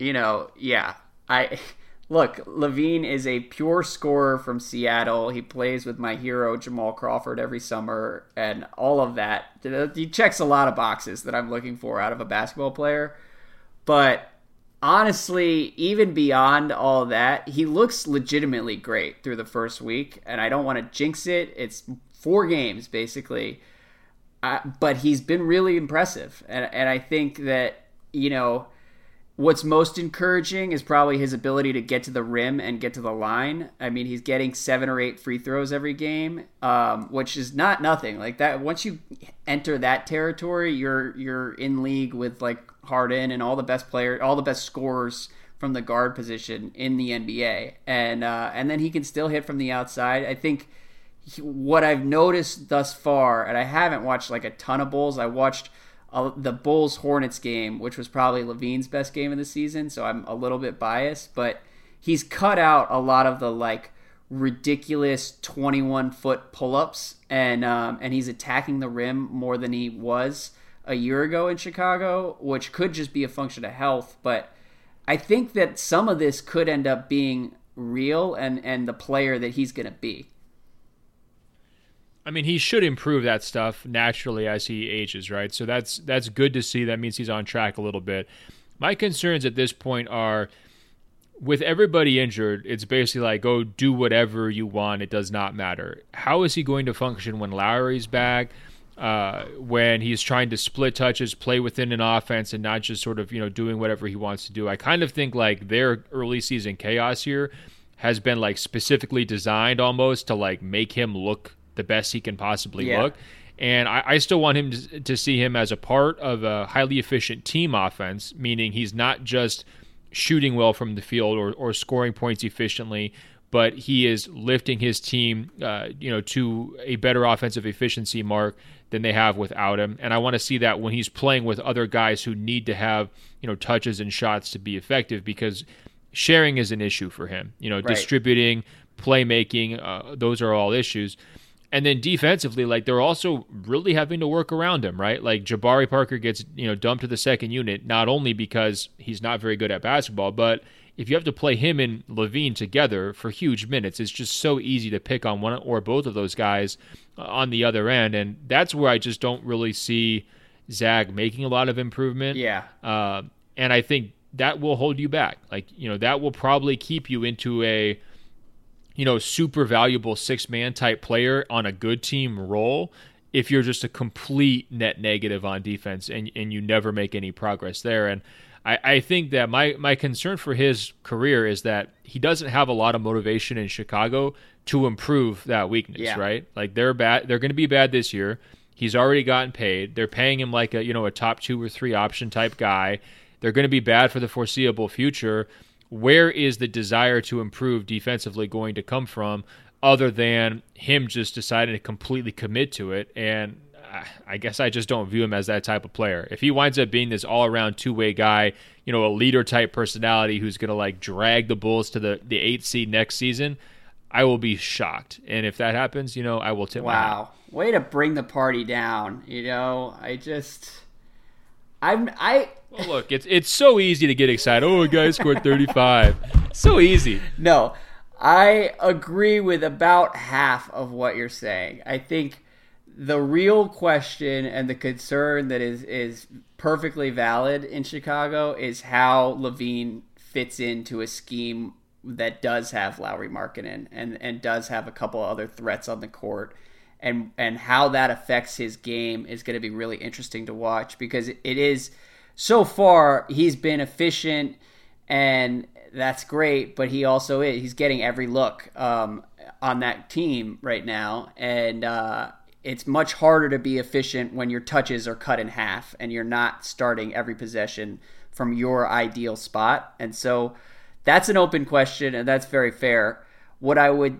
S1: you know, yeah, I look, LaVine is a pure scorer from Seattle. He plays with my hero Jamal Crawford every summer, and all of that. He checks a lot of boxes that I'm looking for out of a basketball player. But honestly, even beyond all that, he looks legitimately great through the first week, and I don't want to jinx it. It's four games basically, uh, but he's been really impressive, and and I think that you know What's most encouraging is probably his ability to get to the rim and get to the line. I mean, he's getting seven or eight free throws every game, um, which is not nothing. Like that, once you enter that territory, you're you're in league with like Harden and all the best players, all the best scorers from the guard position in the NBA, and uh, and then he can still hit from the outside. I think he, what I've noticed thus far, and I haven't watched like a ton of Bulls. I watched uh, the Bulls Hornets game, which was probably LaVine's best game of the season, so I'm a little bit biased, but he's cut out a lot of the like ridiculous 21 foot pull ups, and um, and he's attacking the rim more than he was a year ago in Chicago, which could just be a function of health, but I think that some of this could end up being real and and the player that he's going to be.
S2: I mean, he should improve that stuff naturally as he ages, right? So that's that's good to see. That means he's on track a little bit. My concerns at this point are with everybody injured, it's basically like go do whatever you want. It does not matter. How is he going to function when Lauri's back? Uh, when he's trying to split touches, play within an offense, and not just sort of you know doing whatever he wants to do. I kind of think like their early season chaos here has been like specifically designed almost to like make him look the best he can possibly yeah. look. And I, I, still want him to, to see him as a part of a highly efficient team offense, meaning he's not just shooting well from the field or, or scoring points efficiently, but he is lifting his team, uh, you know, to a better offensive efficiency mark than they have without him. And I want to see that when he's playing with other guys who need to have, you know, touches and shots to be effective because sharing is an issue for him. You know, right. distributing, playmaking, uh, those are all issues. And then defensively, like they're also really having to work around him, right? Like Jabari Parker gets, you know, dumped to the second unit, not only because he's not very good at basketball, but if you have to play him and LaVine together for huge minutes, it's just so easy to pick on one or both of those guys uh, on the other end. And that's where I just don't really see Zach making a lot of improvement.
S1: Yeah.
S2: Uh, and I think that will hold you back. Like, you know, that will probably keep you into a, you know, super valuable six man type player on a good team role if you're just a complete net negative on defense and, and you never make any progress there. And I, I think that my, my concern for his career is that he doesn't have a lot of motivation in Chicago to improve that weakness, yeah. right? Like they're bad they're gonna be bad this year. He's already gotten paid. They're paying him like a you know a top two or three option type guy. They're going to be bad for the foreseeable future. Where is the desire to improve defensively going to come from, other than him just deciding to completely commit to it? And I guess I just don't view him as that type of player. If he winds up being this all around two way guy, you know, a leader type personality who's going to like drag the Bulls to the, the eight seed next season, I will be shocked. And if that happens, you know, I will tip
S1: wow. Way to bring the party down. You know, I just. I'm. I.
S2: Well, look, it's it's so easy to get excited. Oh, a guy scored 35. so easy.
S1: No, I agree with about half of what you're saying. I think the real question and the concern that is is perfectly valid in Chicago is how LaVine fits into a scheme that does have Lauri Markkanen and and does have a couple other threats on the court and and how that affects his game is going to be really interesting to watch because it is so far he's been efficient and that's great but he also is he's getting every look um, on that team right now and uh, it's much harder to be efficient when your touches are cut in half and you're not starting every possession from your ideal spot. And so that's an open question and that's very fair. What I would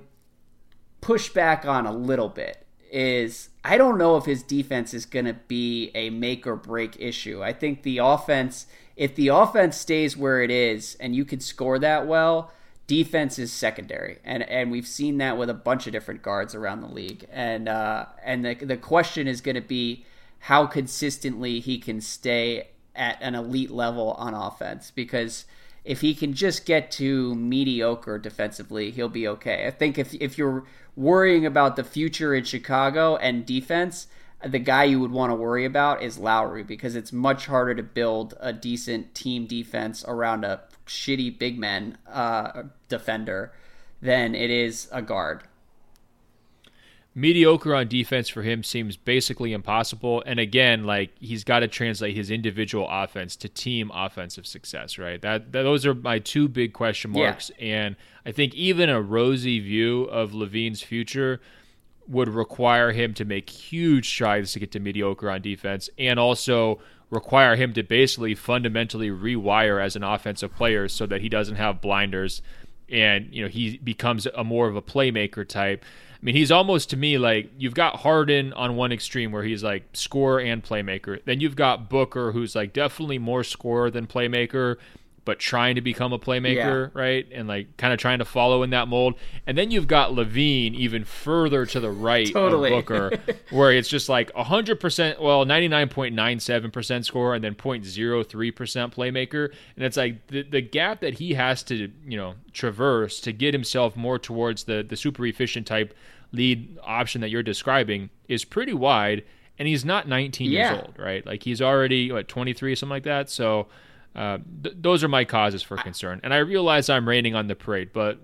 S1: push back on a little bit is I don't know if his defense is going to be a make or break issue. I think the offense, if the offense stays where it is and you can score that well, defense is secondary, and and we've seen that with a bunch of different guards around the league. And uh, and the the question is going to be how consistently he can stay at an elite level on offense because if he can just get to mediocre defensively, he'll be okay. I think if if you're worrying about the future in Chicago and defense, the guy you would want to worry about is Lauri because it's much harder to build a decent team defense around a shitty big man uh, defender than it is a guard.
S2: Mediocre on defense for him seems basically impossible. And again, like he's got to translate his individual offense to team offensive success, right? That, that those are my two big question marks. Yeah. And I think even a rosy view of LaVine's future would require him to make huge strides to get to mediocre on defense and also require him to basically fundamentally rewire as an offensive player so that he doesn't have blinders and you know he becomes a more of a playmaker type. I mean, he's almost to me like you've got Harden on one extreme where he's like scorer and playmaker. Then you've got Booker who's like definitely more scorer than playmaker but trying to become a playmaker, yeah. right? And like kind of trying to follow in that mold. And then you've got LaVine even further to the right totally. of Booker, where it's just like 100%, well, 99.97% score and then 0.03% playmaker. And it's like the, the gap that he has to, you know, traverse to get himself more towards the, the super efficient type lead option that you're describing is pretty wide. And he's not 19 yeah. years old, right? Like he's already, what, 23, something like that. So, uh, th- those are my causes for concern. And I realize I'm raining on the parade, but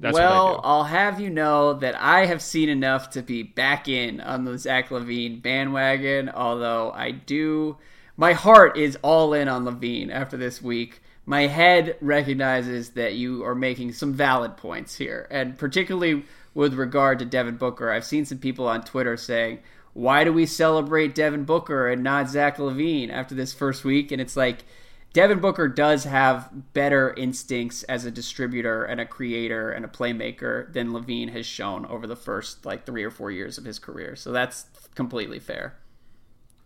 S2: that's
S1: well, I'll have you know that I have seen enough to be back in on the Zach LaVine bandwagon. Although I do, my heart is all in on LaVine after this week. my head recognizes that you are making some valid points here, and particularly with regard to Devin Booker, I've seen some people on Twitter saying, "Why do we celebrate Devin Booker and not Zach LaVine after this first week?" And it's like Devin Booker does have better instincts as a distributor and a creator and a playmaker than LaVine has shown over the first like three or four years of his career. So that's completely fair.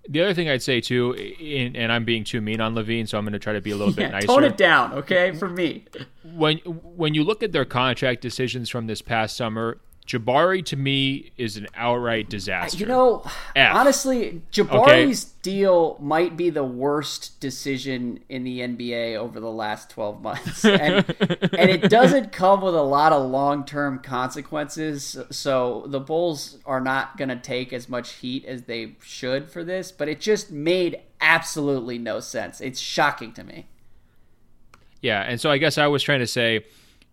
S2: The other thing I'd say too, in, and I'm being too mean on LaVine, so I'm going to try to be a little yeah, bit nicer.
S1: Tone it down, okay, for me.
S2: when when you look at their contract decisions from this past summer, Jabari to me is an outright disaster.
S1: You know, F. honestly, Jabari's okay. deal might be the worst decision in the NBA over the last 12 months. And, and it doesn't come with a lot of long term consequences. So the Bulls are not going to take as much heat as they should for this, but it just made absolutely no sense. It's shocking to me.
S2: Yeah. And so I guess I was trying to say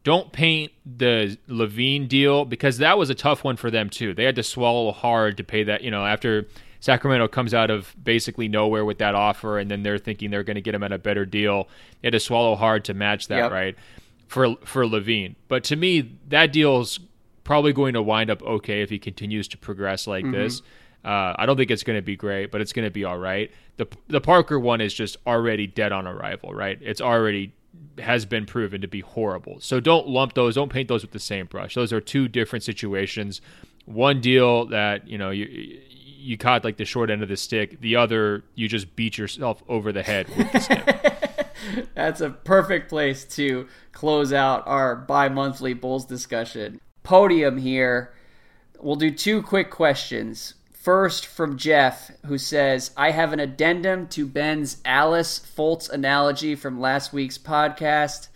S2: don't paint the LaVine deal because that was a tough one for them too. They had to swallow hard to pay that. You know, after Sacramento comes out of basically nowhere with that offer, and then they're thinking they're going to get him at a better deal. They had to swallow hard to match that, yep. right? For for LaVine, but to me, that deal's probably going to wind up okay if he continues to progress like mm-hmm. this. Uh, I don't think it's going to be great, but it's going to be all right. The the Parker one is just already dead on arrival, right? It's already has been proven to be horrible. So don't lump those, don't paint those with the same brush. Those are two different situations. One deal that, you know, you you caught like the short end of the stick. The other, you just beat yourself over the head with the stick.
S1: That's a perfect place to close out our bi-monthly Bulls discussion. Podium here. We'll do two quick questions. First, from Jeff, who says, I have an addendum to Ben's Alice Fultz analogy from last week's podcast.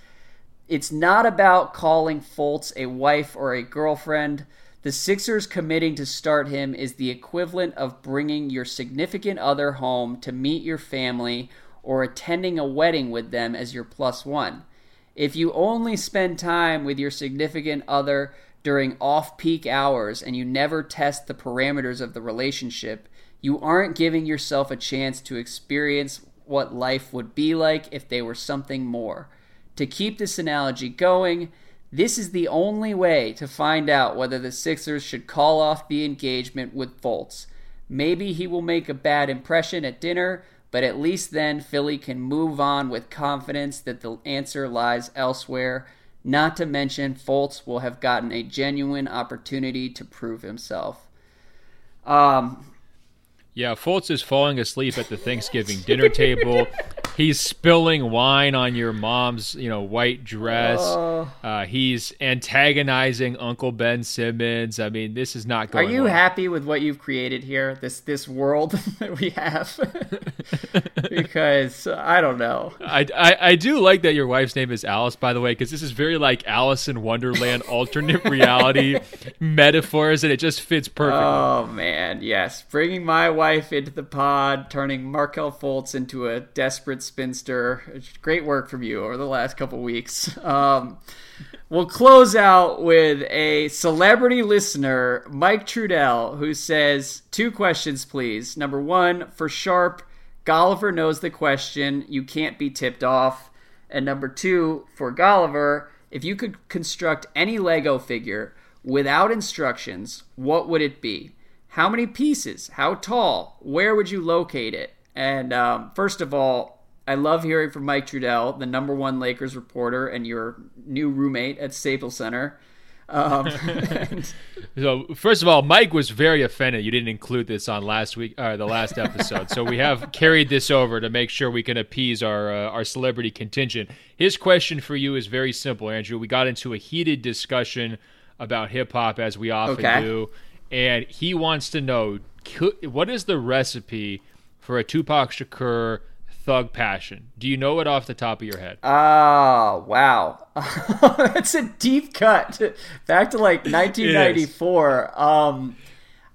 S1: It's not about calling Fultz a wife or a girlfriend. The Sixers committing to start him is the equivalent of bringing your significant other home to meet your family or attending a wedding with them as your plus one. If you only spend time with your significant other during off peak hours and you never test the parameters of the relationship, you aren't giving yourself a chance to experience what life would be like if they were something more. To keep this analogy going, this is the only way to find out whether the Sixers should call off the engagement with Fultz. Maybe he will make a bad impression at dinner, but at least then Philly can move on with confidence that the answer lies elsewhere. Not to mention, Fultz will have gotten a genuine opportunity to prove himself. Um,
S2: yeah, Fultz is falling asleep at the Thanksgiving dinner table. He's spilling wine on your mom's, you know, white dress. Uh, uh, he's antagonizing Uncle Ben Simmons. I mean, this is not going.
S1: Are you well. happy with what you've created here? This this world that we have? because I don't know.
S2: I, I, I do like that your wife's name is Alice, by the way, because this is very like Alice in Wonderland alternate reality metaphors, and it just fits perfectly.
S1: Oh man, yes, bringing my wife into the pod, turning Markelle Fultz into a desperate spinster. Great work from you over the last couple weeks. Um, we'll close out with a celebrity listener, Mike Trudell, who says two questions, please. Number one, for Sharp, Golliver knows the question. You can't be tipped off. And number two, for Golliver, if you could construct any Lego figure without instructions, what would it be? How many pieces? How tall? Where would you locate it? And um, first of all, I love hearing from Mike Trudell, the number one Lakers reporter and your new roommate at Staples Center. Um,
S2: so first of all, Mike was very offended you didn't include this on last week, or the last episode. so we have carried this over to make sure we can appease our uh, our celebrity contingent. His question for you is very simple, Andrew. We got into a heated discussion about hip hop as we often okay. do, and he wants to know what is the recipe for a Tupac Shakur Thug Passion. Do you know it off the top of your head?
S1: Oh, wow. That's a deep cut. Back to like 1994. Um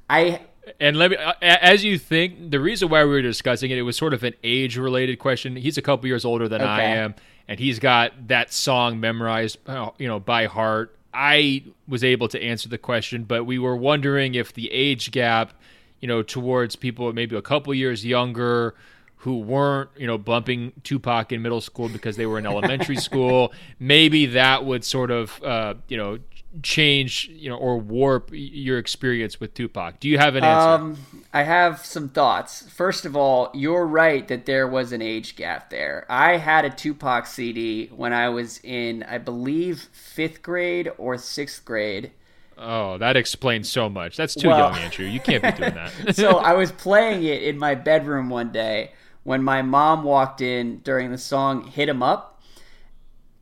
S1: I
S2: and let me as you think the reason why we were discussing it it was sort of an age related question. He's a couple years older than okay. I am and he's got that song memorized uh, you know by heart. I was able to answer the question, but we were wondering if the age gap, you know, towards people maybe a couple years younger who weren't, you know, bumping Tupac in middle school because they were in elementary school, maybe that would sort of, uh, you know, change, you know, or warp your experience with Tupac. Do you have an answer? Um,
S1: I have some thoughts. First of all, you're right that there was an age gap there. I had a Tupac CD when I was in, I believe, fifth grade or sixth grade.
S2: Oh, that explains so much. That's too well, young, Andrew. You can't be doing that.
S1: so I was playing it in my bedroom one day when my mom walked in during the song "Hit 'Em Up."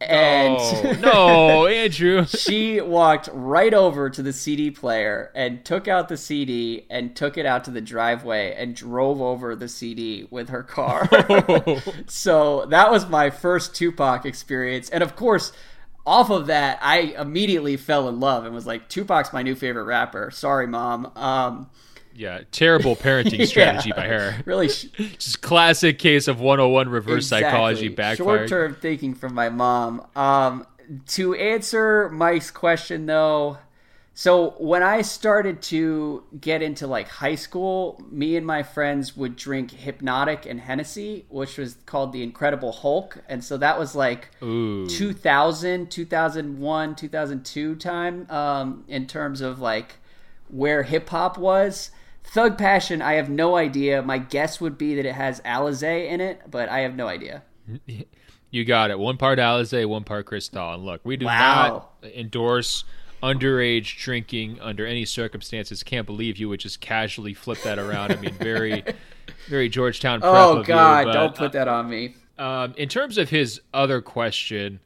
S2: And no, Andrew.
S1: she walked right over to the CD player and took out the CD and took it out to the driveway and drove over the CD with her car. so that was my first Tupac experience. And of course, off of that, I immediately fell in love and was like, Tupac's my new favorite rapper. Sorry, mom. Um,
S2: yeah, terrible parenting strategy yeah, by her.
S1: Really,
S2: just classic case of 101 reverse exactly. psychology backfired.
S1: Short term thinking from my mom. Um, to answer Mike's question, though, so when I started to get into like high school, me and my friends would drink Hpnotiq and Hennessy, which was called the Incredible Hulk, and so that was like Ooh. 2000, 2001, 2002 time um, in terms of like where hip hop was. Thug Passion, I have no idea. My guess would be that it has Alizé in it, but I have no idea.
S2: You got it. One part Alizé, one part Cristal. And look, we do wow. not endorse underage drinking under any circumstances. Can't believe you would just casually flip that around. I mean, very, very Georgetown.
S1: oh God, you, but, don't put that on me.
S2: Um, in terms of his other question,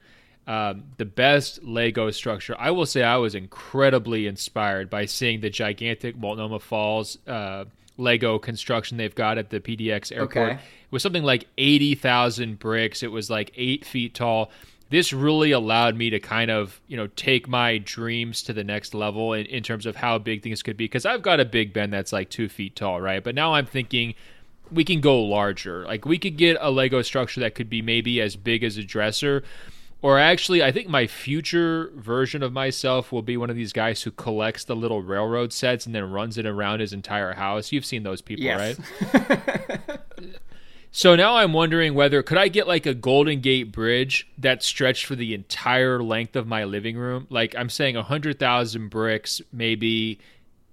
S2: um, the best Lego structure. I will say I was incredibly inspired by seeing the gigantic Multnomah Falls uh, Lego construction they've got at the PDX airport. Okay. It was something like 80,000 bricks. It was like eight feet tall. This really allowed me to kind of, you know, take my dreams to the next level in, in terms of how big things could be. Because I've got a Big Ben that's like two feet tall, right? But now I'm thinking we can go larger. Like we could get a Lego structure that could be maybe as big as a dresser or actually, I think my future version of myself will be one of these guys who collects the little railroad sets and then runs it around his entire house. You've seen those people, yes. right? so now I'm wondering whether could I get like a Golden Gate Bridge that stretched for the entire length of my living room? Like I'm saying, a hundred thousand bricks, maybe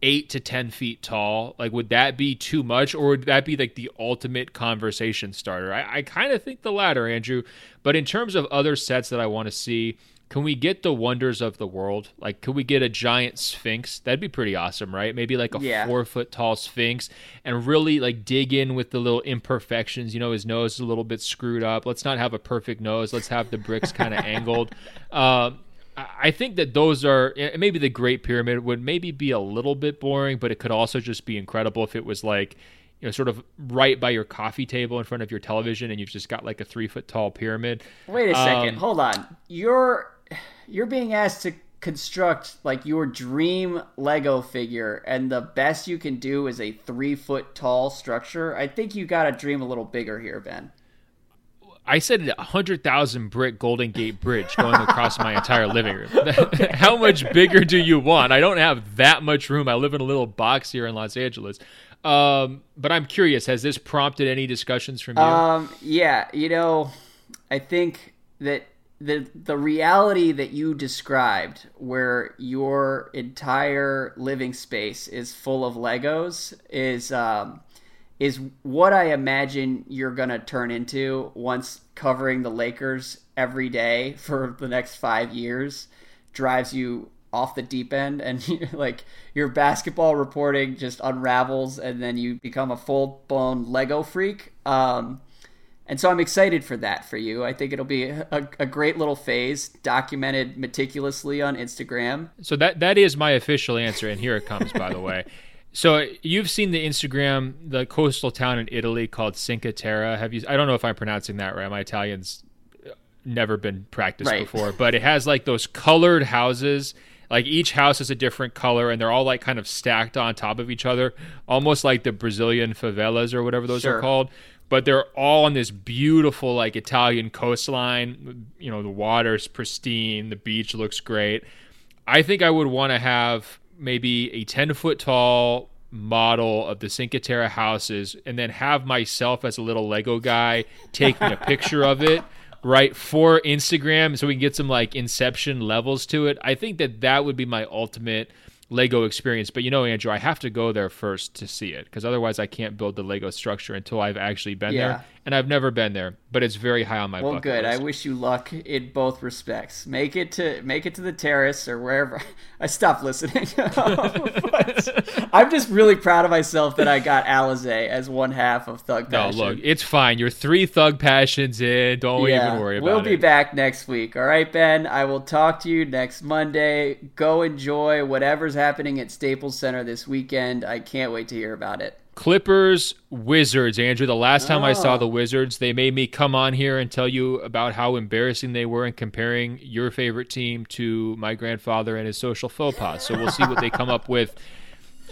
S2: eight to ten feet tall like would that be too much or would that be like the ultimate conversation starter? I, I kind of think the latter andrew. But in terms of other sets that i want to see can we get the wonders of the world? Like could we get a giant sphinx? That'd be pretty awesome right? Maybe like a yeah. four foot tall sphinx and really like dig in with the little imperfections you know his nose is a little bit screwed up. Let's not have a perfect nose. Let's have the bricks kind of angled. Um, I think that those are maybe the Great Pyramid would maybe be a little bit boring, but it could also just be incredible if it was like you know sort of right by your coffee table in front of your television, and you've just got like a three foot tall pyramid.
S1: Wait a second, um, hold on. You're you're being asked to construct like your dream Lego figure, and the best you can do is a three foot tall structure. I think you got to dream a little bigger here, Ben.
S2: I said a hundred thousand brick Golden Gate Bridge going across my entire living room. How much bigger do you want? I don't have that much room. I live in a little box here in Los Angeles. Um, but I'm curious, has this prompted any discussions from you?
S1: Um, yeah, you know, I think that the the reality that you described, where your entire living space is full of Legos, is um, is what I imagine you're going to turn into once covering the Lakers every day for the next five years drives you off the deep end and like your basketball reporting just unravels and then you become a full blown Lego freak. Um, and so I'm excited for that for you. I think it'll be a, a, great little phase documented meticulously on Instagram.
S2: So that that is my official answer, and here it comes, by the way. So you've seen the Instagram, the coastal town in Italy called Cinque Terre. Have you? I don't know if I'm pronouncing that right. My Italian's uh, never been practiced right. before, but it has like those colored houses. Like each house is a different color, and they're all like kind of stacked on top of each other, almost like the Brazilian favelas or whatever those sure. are called. But they're all on this beautiful like Italian coastline. You know, the water's pristine, the beach looks great. I think I would want to have maybe a 10 foot tall model of the Cinque Terre houses and then have myself as a little Lego guy taking a picture of it right for Instagram so we can get some like inception levels to it. I think that that would be my ultimate Lego experience. But you know, Andrew, I have to go there first to see it because otherwise I can't build the Lego structure until I've actually been yeah. there. And I've never been there, but it's very high on my well,
S1: good.
S2: List.
S1: I wish you luck in both respects. Make it to make it to the terrace or wherever. I stopped listening. I'm just really proud of myself that I got Alizé as one half of Thug Passion.
S2: No, look, it's fine. You're three Thug Passions in. Don't yeah, even worry about
S1: it. We'll be back next week. All right, Ben. I will talk to you next Monday. Go enjoy whatever's happening at Staples Center this weekend. I can't wait to hear about it.
S2: Clippers, Wizards, Andrew. The last time. I saw oh. the Wizards, they made me come on here and tell you about how embarrassing they were in comparing your favorite team to my grandfather and his social faux pas. So we'll see what they come up with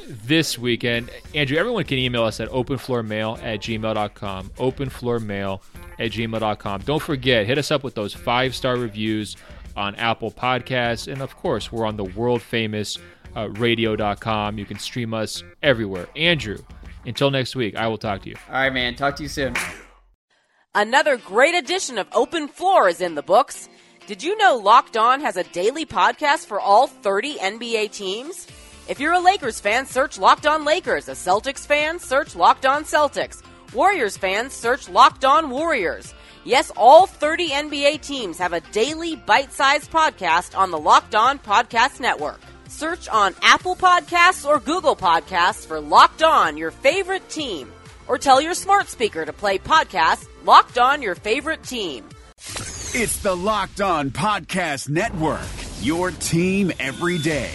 S2: this weekend. Andrew, everyone can email us at openfloormail at gmail.com. Openfloormail at gmail.com. Don't forget, hit us up with those five star reviews on Apple Podcasts. And of course, we're on the world famous uh, radio.com. You can stream us everywhere. Andrew, until next week, I will talk to you.
S1: All right, man. Talk to you soon.
S3: Another great edition of Open Floor is in the books. Did you know Locked On has a daily podcast for all 30 NBA teams? If you're a Lakers fan, search Locked On Lakers. A Celtics fan, search Locked On Celtics. Warriors fans, search Locked On Warriors. Yes, all 30 NBA teams have a daily bite sized podcast on the Locked On Podcast Network. Search on Apple Podcasts or Google Podcasts for Locked On, your favorite team. Or tell your smart speaker to play podcast Locked On, your favorite team.
S4: It's the Locked On Podcast Network, your team every day.